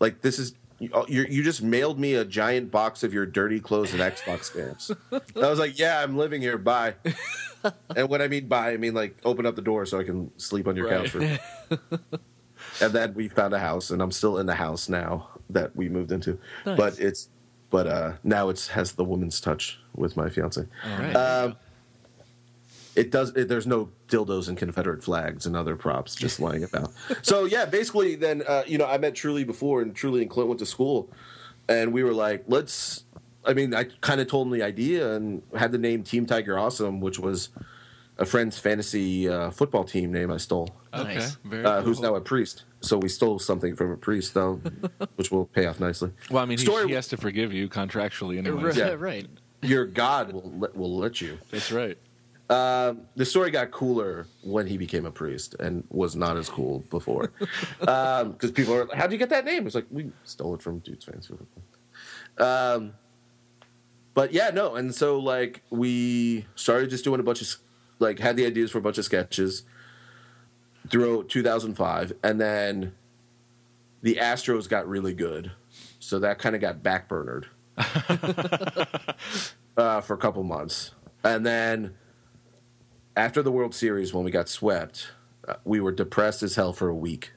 like this is you, you just mailed me a giant box of your dirty clothes and Xbox games. I was like, "Yeah, I'm living here. Bye." and when I mean bye, I mean like open up the door so I can sleep on your Right. couch. For... and then we found a house, and I'm still in the house now that we moved into. Nice. But it's but uh now it has the woman's touch with my fiance. All right. Um, it does. It, there's no dildos and Confederate flags and other props just lying about. So yeah, basically, then uh, you know I met Truglio before, and Truglio and Clint went to school, and we were like, let's. I mean, I kind of told him the idea and had the name Team Tiger Awesome, which was a friend's fantasy uh, football team name I stole, Okay. Nice. Very uh, who's cool. now a priest. So we stole something from a priest, though, which will pay off nicely. Well, I mean, he, Story- he has to forgive you contractually anyway. right, yeah. right. Your God will let, will let you. That's right. Um, the story got cooler when he became a priest and was not as cool before. Because people are like, how'd you get that name? It's like, we stole it from Dudes Fancy. Um, but yeah, no, and so like we started just doing a bunch of like had the ideas for a bunch of sketches throughout 2005, and then the Astros got really good, so that kind of got backburnered uh, for a couple months, and then after the World Series when we got swept, uh, we were depressed as hell for a week.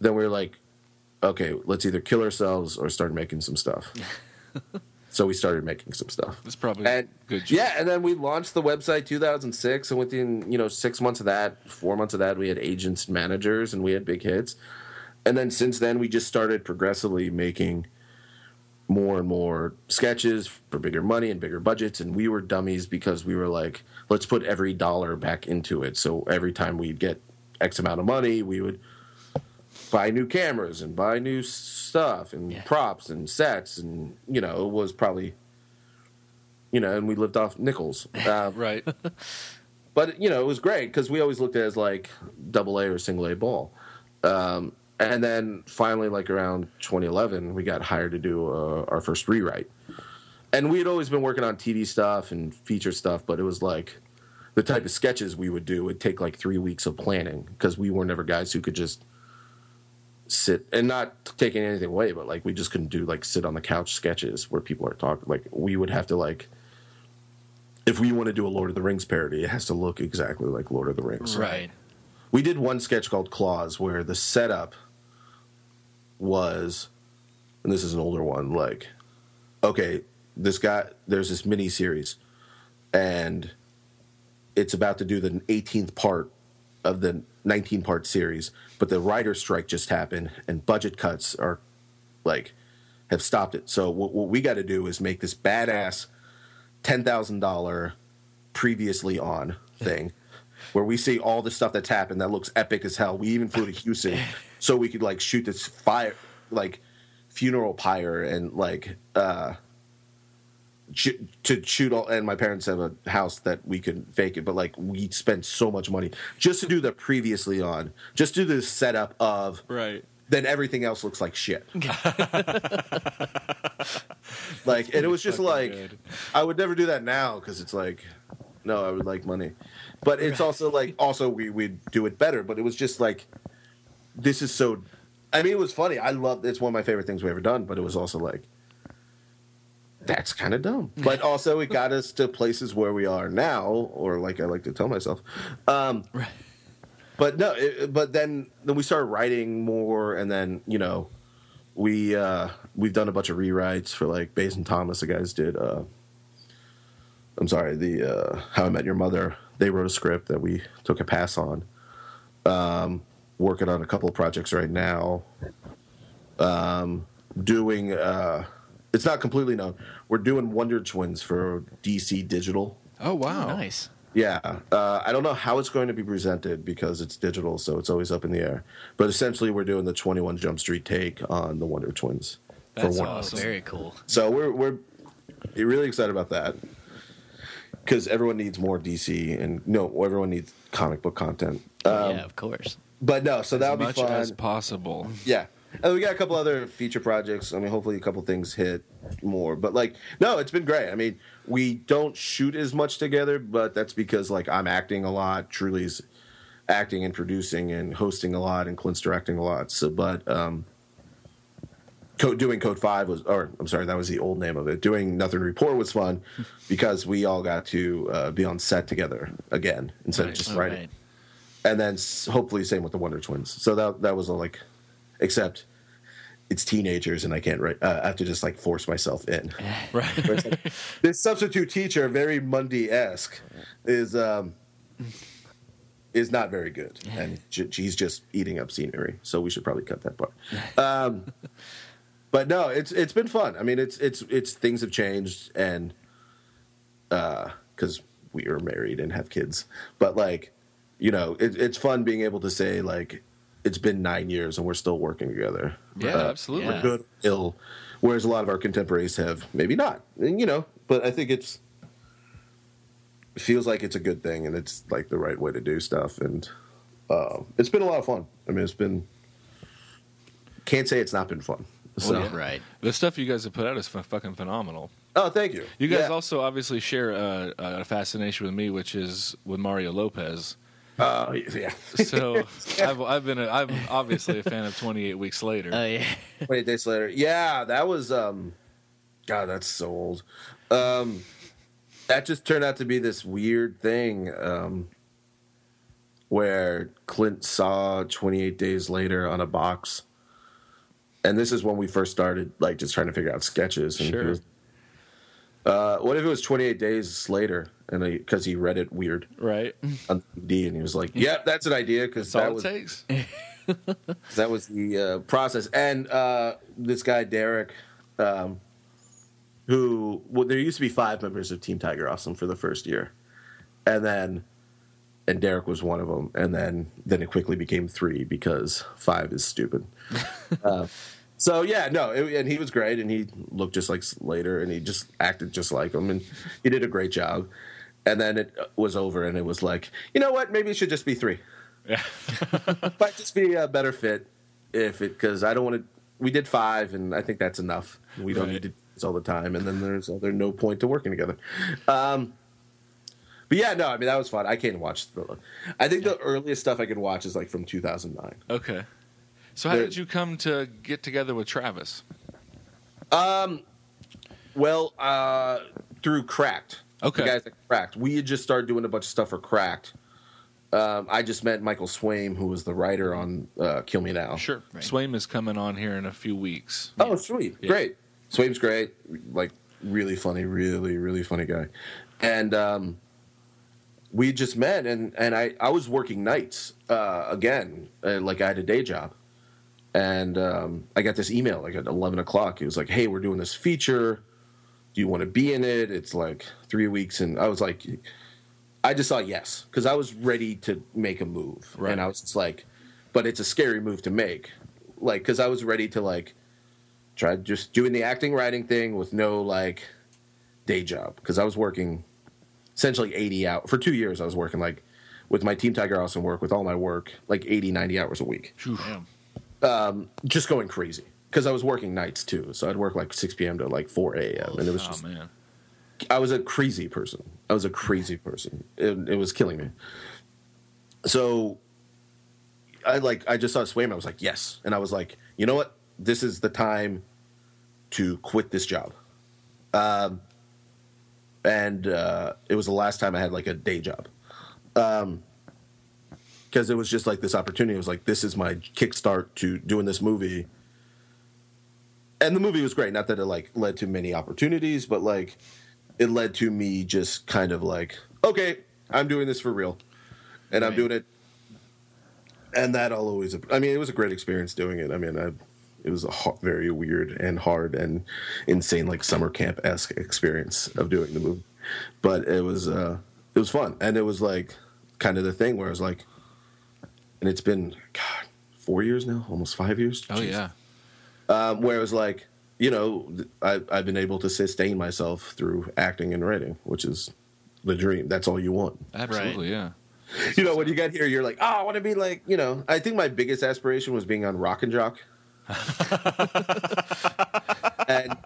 Then we were like, okay, let's either kill ourselves or start making some stuff. so we started making some stuff. That's probably And good. yeah, and then we launched the website 2006, and within you know six months of that, four months of that, we had agents, and managers, and we had big hits. And then since then, we just started progressively making more and more sketches for bigger money and bigger budgets. And we were dummies because we were like, let's put every dollar back into it. So every time we'd get X amount of money, we would buy new cameras and buy new stuff and Yeah. props and sets. And, you know, it was probably, you know, and we lived off nickels. Uh, Right. but you know it was great because we always looked at it as like double A or single A ball. Um, and then finally, like around 2011, we got hired to do uh, our first rewrite. And we had always been working on TV stuff and feature stuff, but it was like the type of sketches we would do would take like three weeks of planning because we were never guys who could just sit and not taking anything away, but like we just couldn't do like sit on the couch sketches where people are talking. Like we would have to like if we want to do a Lord of the Rings parody, it has to look exactly like Lord of the Rings. Right. We did one sketch called Claws where the setup was, and this is an older one, like, okay, this guy, there's this mini series, and it's about to do the 18th part of the 19 part series, but the writer's strike just happened, and budget cuts are like, have stopped it. So what, what we got to do is make this badass $10,000 previously on thing where we see all the stuff that's happened that looks epic as hell. We even flew to Houston so we could like shoot this fire, like funeral pyre and like, uh, to shoot all, and my parents have a house that we could fake it, but like we spent so much money just to do the previously on, just do the setup of right. then everything else looks like shit. like, and it was just like, good. I would never do that now because it's like, no, I would like money, but it's also like, also we would do it better. But it was just like, this is so. I mean, it was funny. I love. It's one of my favorite things we ever done. But it was also like, that's kind of dumb. But also, it got us to places where we are now, or like I like to tell myself. Um, Right. but no it, but then then we started writing more and then you know we uh we've done a bunch of rewrites for like Bays and Thomas the guys did uh I'm sorry the uh How I Met Your Mother they wrote a script that we took a pass on um working on a couple of projects right now um doing uh it's not completely known we're doing Wonder Twins for DC Digital Oh wow. Oh, nice. yeah, uh, I don't know how it's going to be presented because it's digital, so it's always up in the air. But essentially, we're doing the Twenty One Jump Street take on the Wonder Twins That's Warner. Oh, Awesome. very cool. So we're we're really excited about that because everyone needs more DC and no, everyone needs comic book content. Um, yeah, of course. But no, so that'll be fun. as possible. Yeah. And we got a couple other feature projects. I mean, hopefully a couple things hit more. But like, no, it's been great. I mean, we don't shoot as much together, but that's because like I'm acting a lot. Truglio's acting and producing and hosting a lot, and Clint's directing a lot. So, but um, code, doing Code Five was, or I'm sorry, that was the old name of it. Doing Nothing Report was fun because we all got to uh, be on set together again instead Nice. of just All writing right. and then hopefully same with the Wonder Twins. So that that was a, like, except it's teenagers and I can't write. Uh, I have to just like force myself in. Right. Like, this substitute teacher, very Mundy esque, is um is not very good, and j- she's just eating up scenery. So we should probably cut that part. Um, but no, it's it's been fun. I mean, it's it's it's things have changed, and because we are married and have kids, but like you know, it, it's fun being able to say like it's been nine years and we're still working together. Yeah, Uh, absolutely. yeah. good, ill. Whereas a lot of our contemporaries have maybe not, and, you know. But I think it's it feels like it's a good thing, and it's like the right way to do stuff, and uh, it's been a lot of fun. I mean, it's been can't say it's not been fun. So, yeah. Right. The stuff you guys have put out is f- fucking phenomenal. oh, thank you. You guys Yeah. also obviously share uh, a fascination with me, which is with Mario Lopez. Uh, yeah. So I've, I've been a, I'm obviously a fan of 28 Weeks Later. Oh yeah. 28 days later. Yeah, that was um God, that's so old. Um that just turned out to be this weird thing um where Clint saw 28 days later on a box. And this is when we first started like just trying to figure out sketches and Sure. Uh, what if it was 28 days later and because he read it weird right? on DVD and he was like, "Yep, that's an idea." Because all that it was takes. that was the uh, process. And uh, this guy Derek, um, who well, there used to be five members of Team Tiger Awesome for the first year, and then and Derek was one of them, and then then it quickly became three because five is stupid. uh, so yeah, no, it, and he was great, and he looked just like Slater, and he just acted just like him, and he did a great job. And then it was over, and it was like, you know what? Maybe it should just be three Yeah. might just be a better fit if it because I don't want to. We did five, and I think that's enough. We don't Right. need to do this all the time, and then there's there's no point to working together. Um, but yeah, no, I mean that was fun. I can't watch the. I think the earliest stuff I could watch is like from 2009. Okay. So how did you come to get together with Travis? Um, Well, uh, through Cracked. Okay. The guys at Cracked. We had just started doing a bunch of stuff for Cracked. Um, I just met Michael Swaim, who was the writer on uh, Kill Me Now. Sure. Right. Swaim is coming on here in a few weeks. Oh, sweet, Yeah. great. Swaim's great, like really funny, really really funny guy, and um, we just met, and and I I was working nights uh, again, uh, like I had a day job, and um, I got this email like at eleven o'clock. It was like, hey, we're doing this feature. Do you want to be in it? It's like three weeks, and I was like, I just thought yes because I was ready to make a move, Right. and I was just like, but it's a scary move to make, like because I was ready to like try just doing the acting writing thing with no like day job because I was working essentially 80 out for two years I was working like with my team Tiger Awesome work with all my work like 80 90 hours a week Phew. Damn. just going crazy because I was working nights too so I'd work like 6 p.m. to like 4 a.m. and it was Oh just man. I was a crazy person. I was a crazy person. It, it was killing me. So I like I just saw Swaim. I was like, yes, and I was like, you know what? This is the time to quit this job. Um, and uh, it was the last time I had like a day job. Um, because it was just like this opportunity. It was like this is my kickstart to doing this movie. And the movie was great. Not that it like led to many opportunities, but like it led to me just kind of like, okay, I'm doing this for real, and I'm doing it. And that I'll always. I mean, it was a great experience doing it. I mean, I, it was a ho- very weird and hard and insane, like summer camp esque experience of doing the movie. But it was, uh it was fun, and it was like kind of the thing where I was like, and it's been God four years now, almost five years. Oh Jeez yeah. um, where it was like, you know, I, I've been able to sustain myself through acting and writing, which is the dream. That's all you want. Absolutely. Yeah. You know, when you get here, you're like, oh, I want to be like, you know, I think my biggest aspiration was being on Rock and Jock. and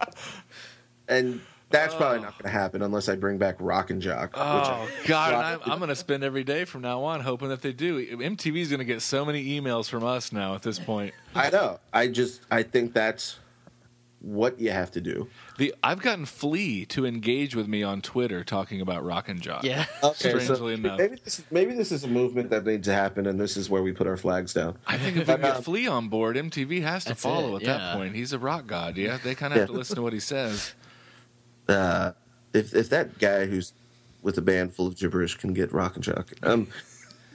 and that's probably not going to happen unless I bring back Rock and Jock. which Oh I, God, Rock, I'm, I'm going to spend every day from now on hoping that they do. MTV is going to get so many emails from us now at this point. I know. I just I think that's what you have to do. The I've gotten Flea to engage with me on Twitter talking about Rock and Jock. Yeah. Strangely enough. maybe this, maybe this is a movement that needs to happen, and this is where we put our flags down. I think if we Um, get Flea on board, MTV has to That's follow it, at that point. He's a rock god. Yeah, they kind of have Yeah. to listen to what he says. Uh, if if that guy who's with a band full of gibberish can get rock and jock. Um,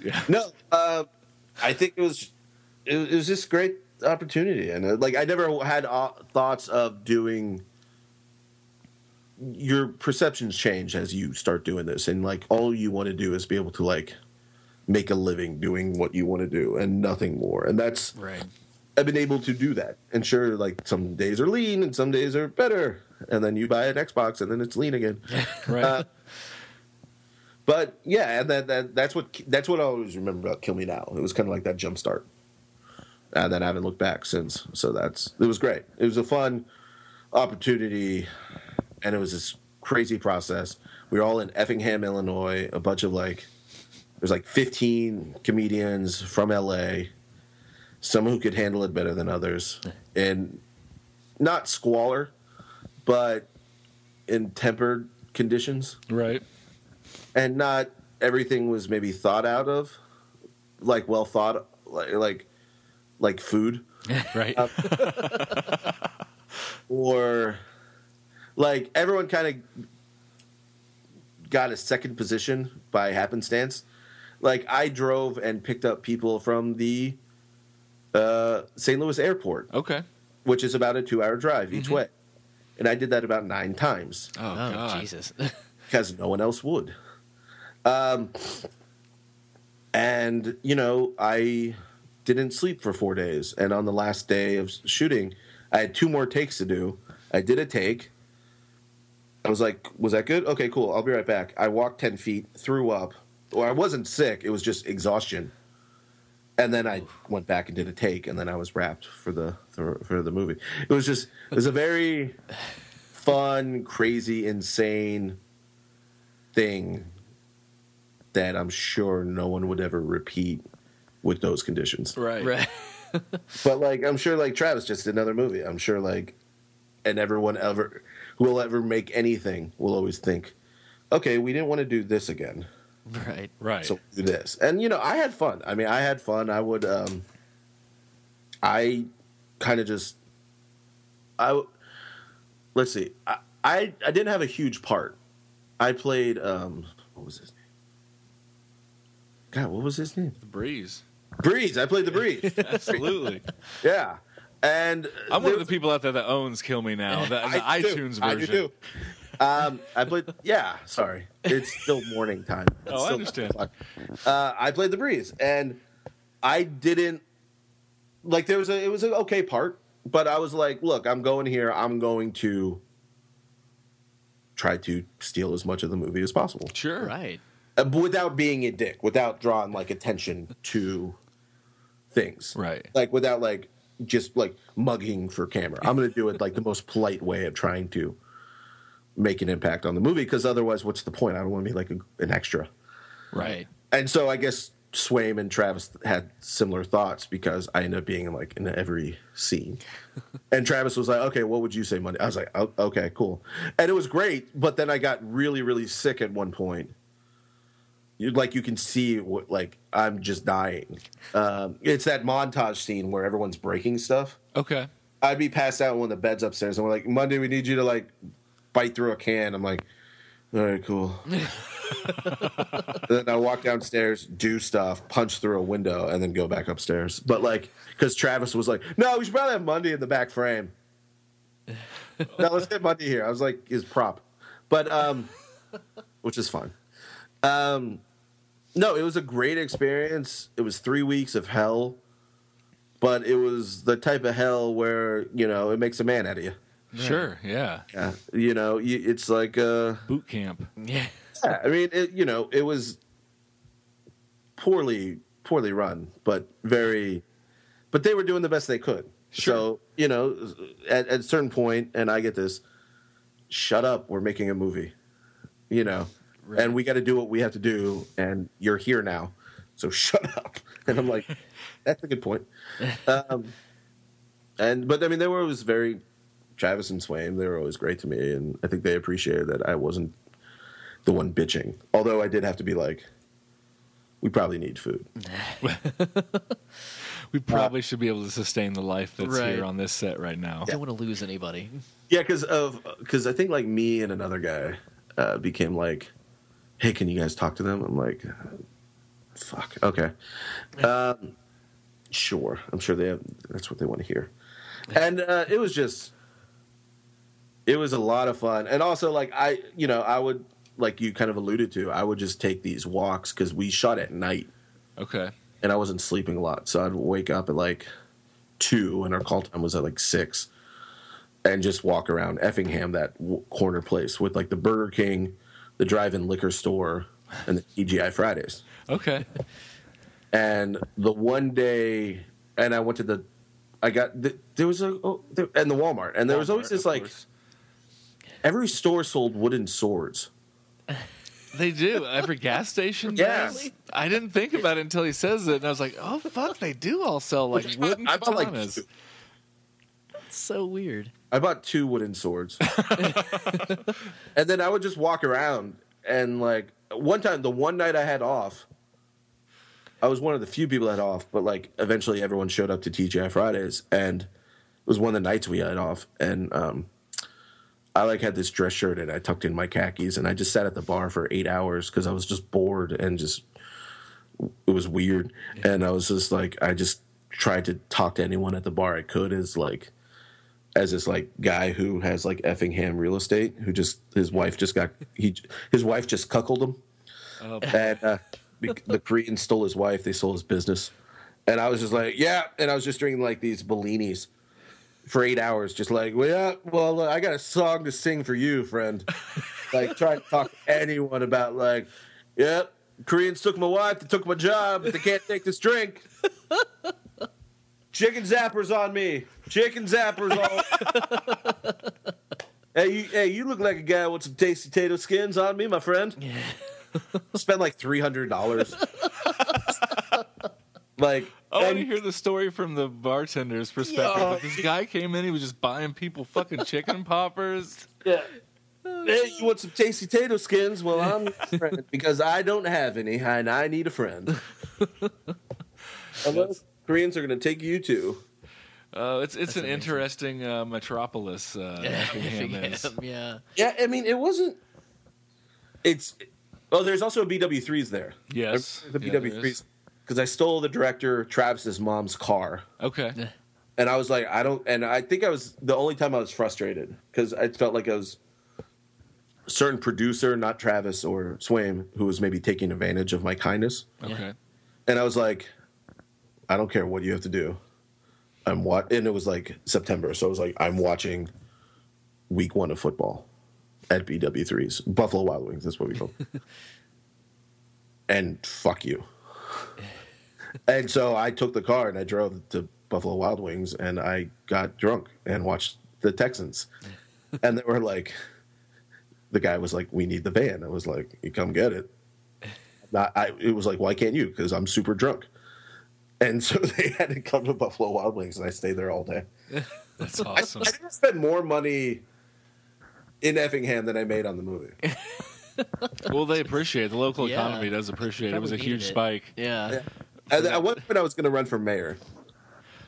Yeah. no, uh, I think it was it, was- it was just great opportunity, and uh, like I never had uh, thoughts of doing. Your perceptions change as you start doing this, and like all you want to do is be able to like make a living doing what you want to do, and nothing more. And that's Right. I've been able to do that. And sure, like some days are lean and some days are better. And then you buy an Xbox and then it's lean again. Right. Uh, but yeah, and that, that that's what that's what I always remember about Kill Me Now. It was kind of like that jump start. and then I haven't looked back since. So that's it was great. It was a fun opportunity, and it was this crazy process. We were all in Effingham, Illinois. A bunch of like there's like 15 comedians from LA. Some who could handle it better than others, and not squalor, but in tempered conditions. Right. and not everything was maybe thought out of like well thought like like, like food. Right. Uh, or like everyone kind of got a second position by happenstance. Like i drove and picked up people from the uh, st louis airport okay. which is about a two hour drive each way and i did that about nine times Oh, Oh, God. Jesus. because no one else would. Um, and you know, I didn't sleep for four days, and on the last day of shooting, I had two more takes to do. I did a take. I was like, "Was that good? Okay, cool. I'll be right back." I walked ten feet, threw up. Well, I wasn't sick; it was just exhaustion. And then I went back and did a take, and then I was wrapped for the for, for the movie. It was just it was a very fun, crazy, insane thing that I'm sure no one would ever repeat with those conditions. Right. right. But like I'm sure like Travis just did another movie. I'm sure like and everyone ever who will ever make anything will always think, okay, we didn't want to do this again. Right. Right. So do this. And you know, I had fun. I mean, I had fun. I would um I kind of just I let's see. I, I I didn't have a huge part. I played um what was his name? God, what was his name? the breeze. Breeze. I played the Breeze. Absolutely. yeah. And I'm one of the people out there that owns Kill Me Now, the, the I do. iTunes I version. do too. Um, I played. Yeah, sorry, it's still morning time. It's Oh, I still understand. o'clock. Uh, I played the breeze, and I didn't like. There was a. It was an okay part, but I was like, look, I'm going here. I'm going to try to steal as much of the movie as possible, Sure. Right. uh, but without being a dick, without drawing like attention to things, Right. like without like just like mugging for camera. I'm going to do it like the most polite way of trying to make an impact on the movie because otherwise, what's the point? I don't want to be like a, an extra. Right. And so I guess Swaim and Travis had similar thoughts because I ended up being in like in every scene. and Travis was like, "Okay, what would you say Monday?" I was like, oh, "Okay, cool," and it was great. But then I got really, really sick at one point. You like you can see what like I'm just dying. Um, it's that montage scene where everyone's breaking stuff. Okay. I'd be passed out in one of the beds upstairs, and we're like, "Monday, we need you to like bite through a can." I'm like, "All right, cool." then I walk downstairs, do stuff, punch through a window, and then go back upstairs. But like, because Travis was like, "No, we should probably have Monday in the back frame." no, let's get Monday here. I was like, his prop, but um, which is fine. Um, no, it was a great experience. It was three weeks of hell, but it was the type of hell where you know it makes a man out of you. Sure. Yeah. Yeah, you know, it's like uh, Boot camp. Yeah. yeah, I mean, it, you know, it was poorly poorly run, but very, but they were doing the best they could. Sure. So you know, at, at a certain point, and I get this. Shut up! We're making a movie, you know, and we got to do what we have to do. And you're here now, so shut up. And I'm like, that's a good point. Um, and but I mean, they were always very Travis and Swaim. They were always great to me, and I think they appreciated that I wasn't the one bitching. Although I did have to be like, we probably need food. We probably should be able to sustain the life that's Right. here on this set right now. I don't want to lose anybody. Yeah, because of because I think like me and another guy uh, became like, hey, can you guys talk to them? I'm like, fuck, okay, um, sure. I'm sure they have. That's what they want to hear, and uh, it was just, it was a lot of fun, and also like I, you know, I would like you kind of alluded to, I would just take these walks because we shot at night. Okay. and I wasn't sleeping a lot, so I'd wake up at like two, and our call time was at like six, and just walk around Effingham, that w- corner place with like the Burger King, the drive-in liquor store, and the TGI Fridays. Okay. And the one day and I went to the, I got the, there was a oh, there, and the Walmart, and there was always this like course. Every store sold wooden swords. They do. Every gas station Yeah. does. I didn't think about it until he says it, and I was like, "Oh fuck, they do all sell like wooden I bought like katanas." two- It's so weird. I bought two wooden swords, and then I would just walk around and like one time, the one night I had off, I was one of the few people that had off, but like eventually everyone showed up to TGI Fridays, and it was one of the nights we had off, and um, I like had this dress shirt and I tucked in my khakis, and I just sat at the bar for eight hours because I was just bored and just it was weird, and I was just like I just tried to talk to anyone at the bar I could as like as this like guy who has like Effingham real estate who just his wife just got he his wife just cuckolded him. Oh, and uh, the Koreans stole his wife they stole his business. And I was just like yeah. And I was just drinking like these Bellinis for eight hours just like well yeah well I got a song to sing for you friend like trying to talk to anyone about like yep Koreans took my wife they took my job but they can't take this drink Chicken zappers on me. Chicken zappers on. hey, you, hey, you look like a guy with some tasty potato skins on me, my friend. Spend like three hundred dollars. like, I want to hear the story from the bartender's perspective. Yeah. But this guy came in, he was just buying people fucking chicken poppers. yeah. Hey, you want some tasty potato skins? Well, I'm your friend because I don't have any, and I need a friend. Unless Koreans are going to take you too. Uh, it's it's an amazing. interesting uh, metropolis. Uh, Effingham is. yeah. Yeah, I mean, it wasn't. It's. Oh, there's also a BW3s there. Yes. the Yeah, BW3s is. Because I stole the director Travis's mom's car, Okay. and I was like, I don't, and I think I was the only time I was frustrated because I felt like I was a certain producer, not Travis or Swaim, who was maybe taking advantage of my kindness, Okay. and I was like, I don't care what you have to do. I'm what, and it was like September, so I was like, I'm watching week one of football at BW3s, Buffalo Wild Wings. That's what we call. and fuck you. and so I took the car and I drove to Buffalo Wild Wings and I got drunk and watched the Texans, and they were like, the guy was like, "We need the van." I was like, "You come get it." Not, I, it was like, why can't you? Because I'm super drunk. And so they had to come to Buffalo Wild Wings, and I stayed there all day. That's I, awesome. I didn't spend more money in Effingham than I made on the movie. well, they appreciate it. The local Yeah. economy does appreciate it. It was a Probably huge needed it. spike. Yeah. At, at one point, I was going to run for mayor.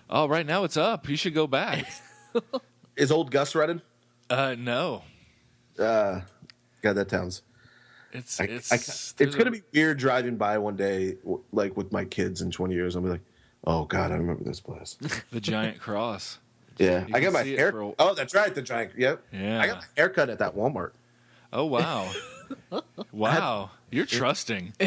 Oh, right now it's up. You should go back. Is old Gus running? Uh, no. Uh, God, that sounds. It's I, it's I, there's it's a- going to be weird driving by one day, w- like with my kids in 20 years. I'll be like, oh, God, I remember this place. the giant cross. Yeah. You I got my see it hair. for a- Oh, that's right. The giant. Yep. Yeah. I got my haircut at that Walmart. Oh wow. wow. You're trusting.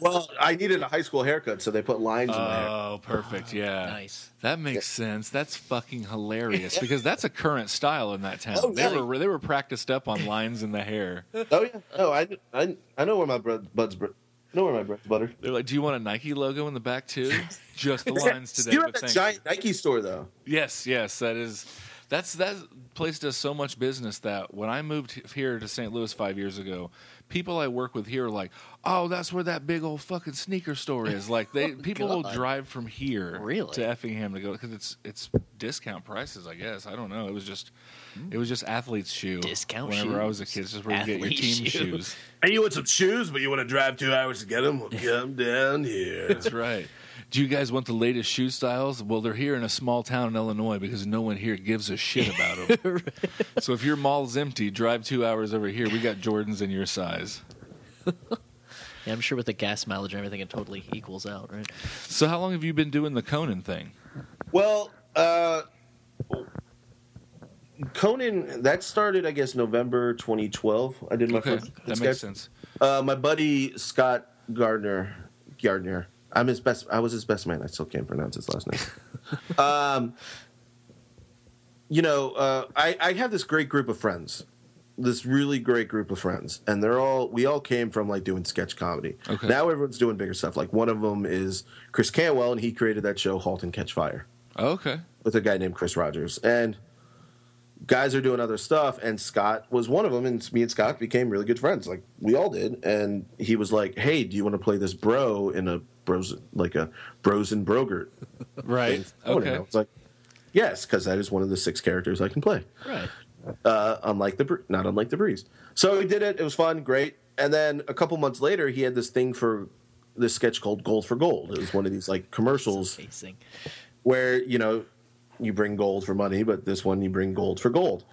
Well, I needed a high school haircut, so they put lines in my hair. Oh, perfect. Yeah. Nice. That makes sense. That's fucking hilarious because that's a current style in that town. Oh, they were they were practiced up on lines in the hair. Oh yeah, no, I, I, I know where my bread, buds, br- know where my bread's butter. They're like, "Do you want a Nike logo in the back too?" Just the lines today. You but have that thank giant Nike store though. Yes, yes, that is. That's that place does so much business that when I moved here to St. Louis five years ago, people I work with here are like, "Oh, that's where that big old fucking sneaker store is." Like they oh, people will drive from here Really? to Effingham to go because it's it's discount prices. I guess I don't know. It was just hmm. it was just athlete's shoe. Discount Whenever I was a kid, it's just where you get your team shoe. shoes. And you want some shoes, but you want to drive two hours to get them? Well, come down here. That's right. Do you guys want the latest shoe styles? Well, they're here in a small town in Illinois because no one here gives a shit about them. so if your mall's empty, drive two hours over here. We got Jordans in your size. Yeah, I'm sure with the gas mileage and everything, it totally equals out, right? So how long have you been doing the Conan thing? Well, uh, Conan that started, I guess, November 2012. I did my Okay, first that sketch. makes sense. Uh, my buddy Scott Gairdner, Gairdner. I'm his best. I was his best man. I still can't pronounce his last name. um, you know, uh, I, I have this great group of friends, this really great group of friends, and they're all we all came from like doing sketch comedy. Okay. Now everyone's doing bigger stuff. Like one of them is Chris Cantwell, and he created that show *Halt and Catch Fire* Oh, okay. with a guy named Chris Rogers, and guys are doing other stuff. And Scott was one of them, and me and Scott became really good friends. Like we all did, and he was like, "Hey, do you want to play this bro in a bros like a bros and brogurt?" Right. thing?" Okay. I was like, "Yes," because that is one of the six characters I can play Right. uh, unlike the not unlike the breeze. So he did it. It was fun, great. And then a couple months later, he had this thing for this sketch called Gold for Gold. It was one of these like commercials where you know you bring gold for money, but this one you bring gold for gold.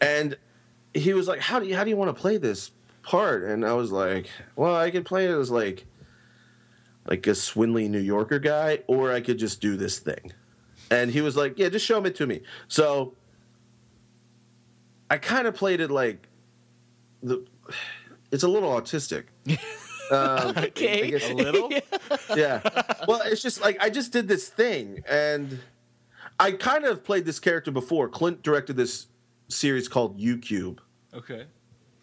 And he was like, "How do you how do you want to play this part?" And I was like, "Well, I could play it as like like a swindly New Yorker guy, or I could just do this thing." And he was like, "Yeah, just show it to me." So I kind of played it like the. It's a little autistic. Um, I Okay. guess- A little. yeah. Well, it's just like I just did this thing, and I kind of played this character before. Clint directed this series called U Cube. Okay.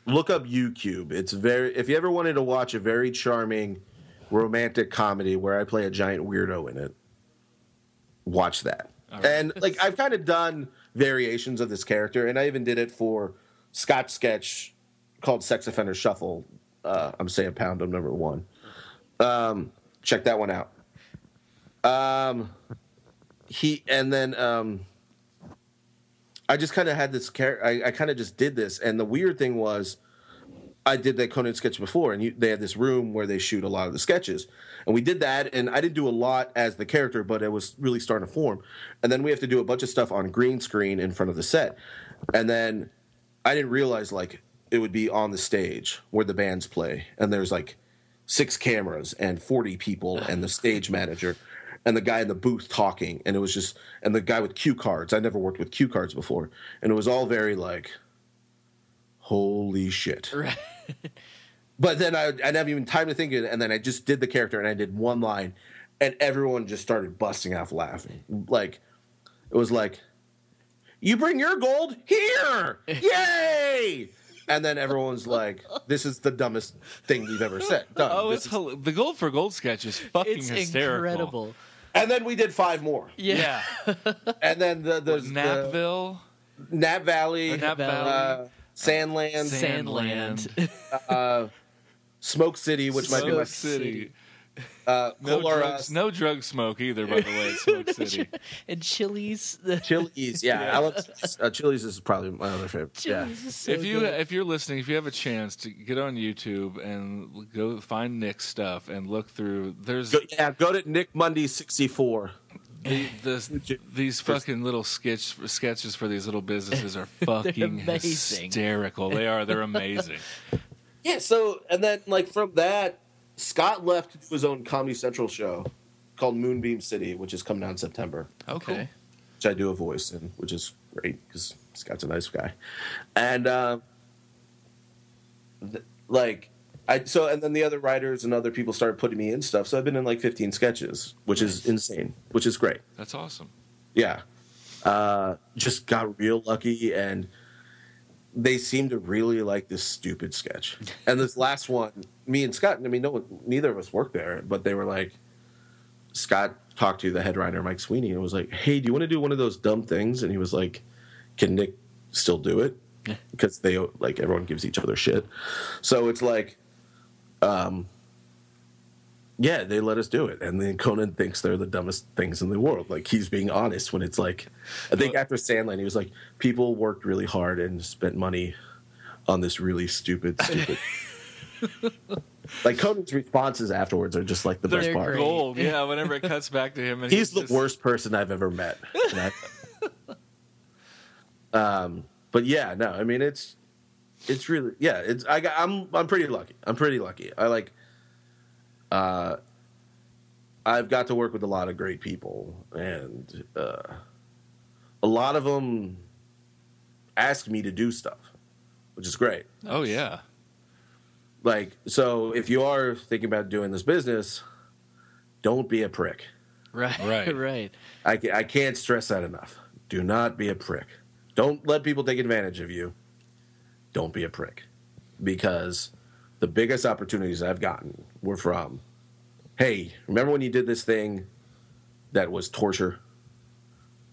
Look up U Cube. It's very. If you ever wanted to watch a very charming romantic comedy where I play a giant weirdo in it, watch that. Right. And like I've kind of done variations of this character, and I even did it for Scott sketch called Sex Offender Shuffle. Uh, I'm saying pound. I'm number one. Um, check that one out. Um, he and then um, I just kind of had this character. I, I kind of just did this, and the weird thing was, I did that Conan sketch before, and you, they had this room where they shoot a lot of the sketches, and we did that, and I didn't do a lot as the character, but it was really starting to form, and then we have to do a bunch of stuff on green screen in front of the set, and then I didn't realize like it would be on the stage where the bands play, and there's like six cameras and 40 people and the stage manager and the guy in the booth talking. And it was just and the guy with cue cards. I never worked with cue cards before. And it was all very like holy shit. Right. But then I, I didn't have even time to think of it and then i just did the character and i did one line and everyone just started busting off laughing like it was like you bring your gold here yay and then everyone's like this is the dumbest thing we've ever said done Oh, This it's is- the gold for gold sketch is fucking It's hysterical. incredible. And then we did five more. Yeah. Yeah. And then the the, the Napville. Nap Valley, Nap Valley. Valley. uh, Sandland, Sand- Sandland. uh, Smoke City, which might be my Smoke City. uh, No drugs, no drug smoke either, by the way. Smoke City. and Chili's. Chili's. Yeah, Yeah. I love uh, Chili's is probably my other favorite. Yeah. Chili's is so if you good. if you're listening, if you have a chance to get on YouTube and go find Nick's stuff and look through, there's Go, yeah, go to Nick Mundy sixty four. The, the, these fucking little sketch sketches for these little businesses are fucking hysterical. They are. They're amazing. Yeah. So and then like from that, Scott left to do his own Comedy Central show called Moonbeam City, which is coming out in September. Oh, cool. okay. which I do a voice in, which is great because Scott's a nice guy, and uh, th- like I so and then the other writers and other people started putting me in stuff. So I've been in like 15 sketches, which is insane, which is great. That's awesome. Yeah, uh, just got real lucky, and they seem to really like this stupid sketch. And this last one, me and Scott. I mean, no, neither of us worked there, but they were like, Scott talked to the head writer Mike Sweeney and was like, "Hey, do you want to do one of those dumb things?" And he was like, "Can Nick still do it?" Because they like everyone gives each other shit. So it's like, um, yeah, they let us do it, and then Conan thinks they're the dumbest things in the world. Like he's being honest when it's like, I think after Sandland, he was like, people worked really hard and spent money on this really stupid, stupid. like Conan's responses afterwards are just like the best They're part. great. Gold. Yeah. Whenever it cuts back to him, and He's the just- worst person I've ever met. I- um, but yeah, no, I mean it's it's really yeah. It's I got, I'm I'm pretty lucky. I'm pretty lucky. I like. Uh, I've got to work with a lot of great people, and uh, a lot of them ask me to do stuff, which is great. Oh yeah. Like, so if you are thinking about doing this business, don't be a prick. Right. Right. Right. I, I can't stress that enough. Do not be a prick. Don't let people take advantage of you. Don't be a prick, because the biggest opportunities I've gotten were from, hey, remember when you did this thing that was torture?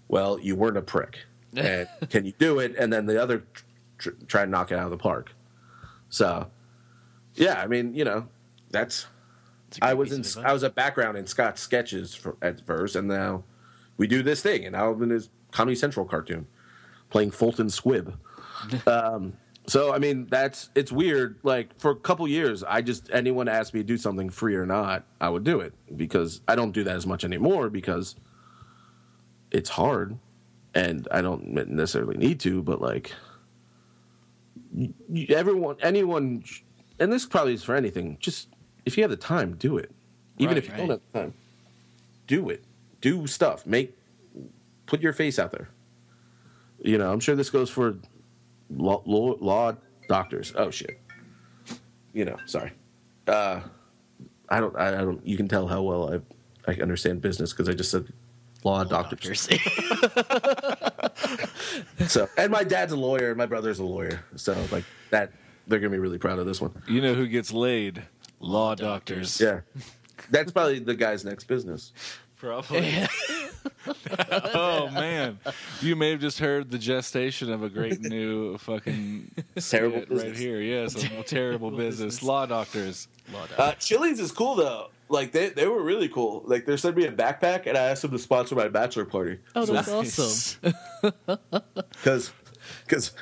Well, you weren't a prick. And can you do it? And then the other tr- try and knock it out of the park. So, yeah, I mean, you know, that's It's a great I was in I was a background in Scott's sketches for, at first, and now we do this thing, and now I'm in his Comedy Central cartoon, playing Fulton Squibb. um, so I mean, that's it's weird. Like for a couple years, I just anyone asked me to do something free or not, I would do it because I don't do that as much anymore because it's hard, and I don't necessarily need to, but like everyone, anyone, and this probably is for anything. Just if you have the time, do it. Even Right, if you don't have the time, do it. Do stuff. Make put your face out there. You know, I'm sure this goes for law, law, law doctors. Oh shit. You know, sorry. Uh, I don't. I, I don't. You can tell how well I I understand business because I just said law, doctors. Doctors. So, and my dad's a lawyer, and my brother's a lawyer. So, like that, they're gonna be really proud of this one. You know who gets laid? Law doctors. Yeah, that's probably the guy's next business. Probably. oh man, you may have just heard the gestation of a great new fucking Terrible skit right here. Yes, a terrible business. Law doctors. Law doctors. Uh, Chili's is cool though. Like they, they were really cool. Like they sent me a backpack, and I asked them to sponsor my bachelor party. oh, that's Nice. awesome. because because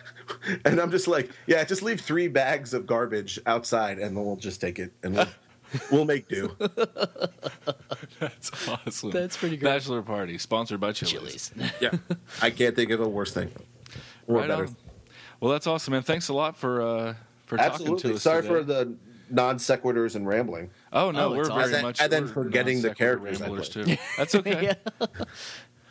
and i'm just like yeah just leave three bags of garbage outside and then we'll just take it and we'll, we'll make do That's awesome. That's pretty great. Bachelor party sponsored by Chili's. Chili's. yeah i can't think of the worst thing or Right better on. Well, that's awesome, man. Thanks a lot for uh, for talking to us. sorry today. for the non sequiturs and rambling Oh no, Oh, we're very awesome. Much and then we're forgetting the characters I ramblers too. That's okay. yeah.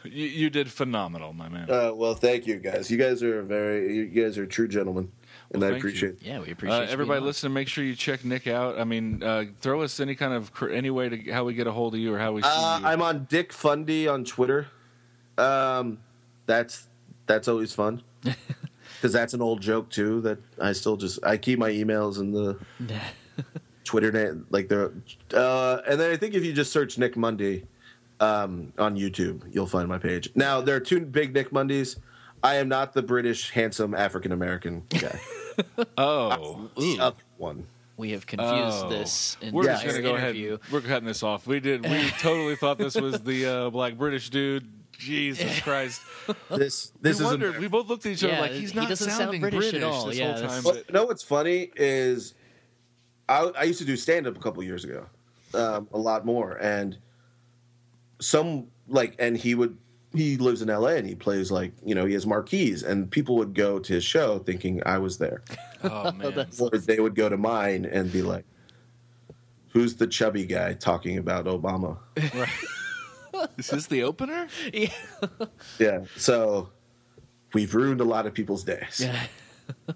you, you did phenomenal, my man. uh, well thank you guys you guys are very you guys are true gentlemen and Well, i thank you. appreciate it Yeah, we appreciate Uh, everybody, being on. listen. Make sure you check Nick out. I mean, uh, throw us any kind of cr- any way to how we get a hold of you or how we see uh, you. i'm on dick fundy on twitter um that's that's always fun because that's an old joke too that i still just i keep my emails in the Twitter name, like the, uh, and then I think if you just search Nick Mundy um, on YouTube, you'll find my page. Now there are two big Nick Mundys. I am not the British handsome African American guy. oh, the other one. We have confused Oh. this in we're just gonna go interview. ahead. We're cutting this off. We did. We totally thought this was the uh, black British dude. Jesus Christ! This this we is wondered. We both looked at each other Yeah, like he's not doesn't sound sounding British at all. this Yeah, whole time. Well, but- you know what's funny is I, I used to do stand up a couple years ago, um, a lot more, and some like, and he would he lives in L.A. and he plays like you know he has marquees, and people would go to his show thinking I was there, oh man, or they would go to mine and be like, "Who's the chubby guy talking about Obama?" is this the opener? Yeah. Yeah, so we've ruined a lot of people's days. Yeah.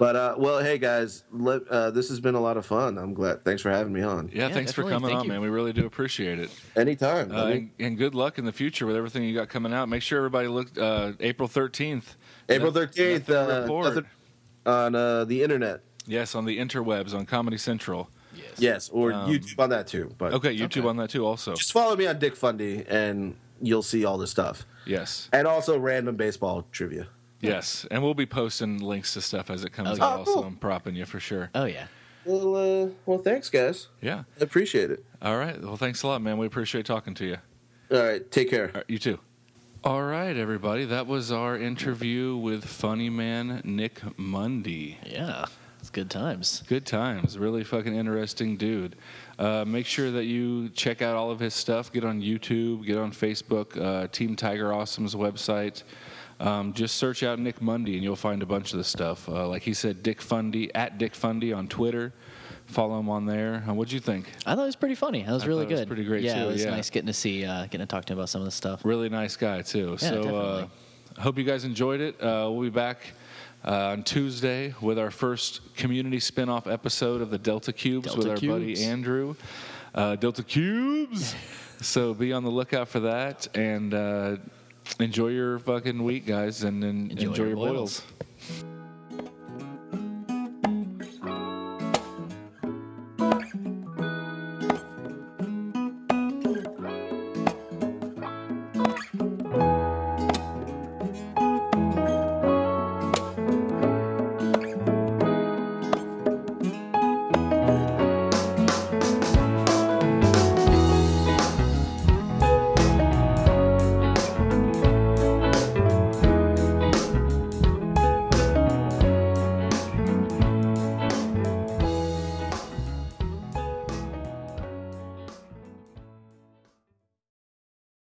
But uh, well, hey guys, let, uh, this has been a lot of fun. I'm glad. Thanks for having me on. Yeah, Yeah, thanks for coming Thank on, you. man. We really do appreciate it. Anytime. Uh, and, and good luck in the future with everything you got coming out. Make sure everybody look uh, April thirteenth. April thirteenth Nothing uh, report. on uh, the internet. Yes, on the interwebs on Comedy Central. Yes. Yes, or Um, YouTube on that too. But Okay, YouTube Okay. on that too. Also, just follow me on Dick Fundy, and you'll see all the stuff, yes, and also random baseball trivia. Yes, and we'll be posting links to stuff as it comes Oh, out. yeah. Oh, Also, cool. I'm propping you for sure. Oh yeah. Well, uh, well, thanks, guys. Yeah. I appreciate it. All right. Well, thanks a lot, man. We appreciate talking to you. All right, take care. All right, you too. All right, everybody. That was our interview with funny man Nick Mundy. Yeah. It's good times. Good times. Really fucking interesting dude. Uh, make sure that you check out all of his stuff. Get on YouTube, get on Facebook, uh, Team Tiger Awesome's website. Um, just search out Nick Mundy and you'll find a bunch of the stuff. Uh, like he said, Dick Fundy, at Dick Fundy on Twitter. Follow him on there. Uh, what'd you think? I thought it was pretty funny. That was I really it was good. pretty great, yeah, too, it was yeah. nice getting to see, uh, getting to talk to him about some of the stuff. Really nice guy, too. Yeah, so uh. I hope you guys enjoyed it. Uh, we'll be back. Uh, on Tuesday, with our first community spin-off episode of the Delta Cubes Delta with our Cubes. buddy Andrew. Uh, Delta Cubes. so be on the lookout for that and uh, enjoy your fucking week, guys, and, and Enjoy enjoy, your your boils. boils.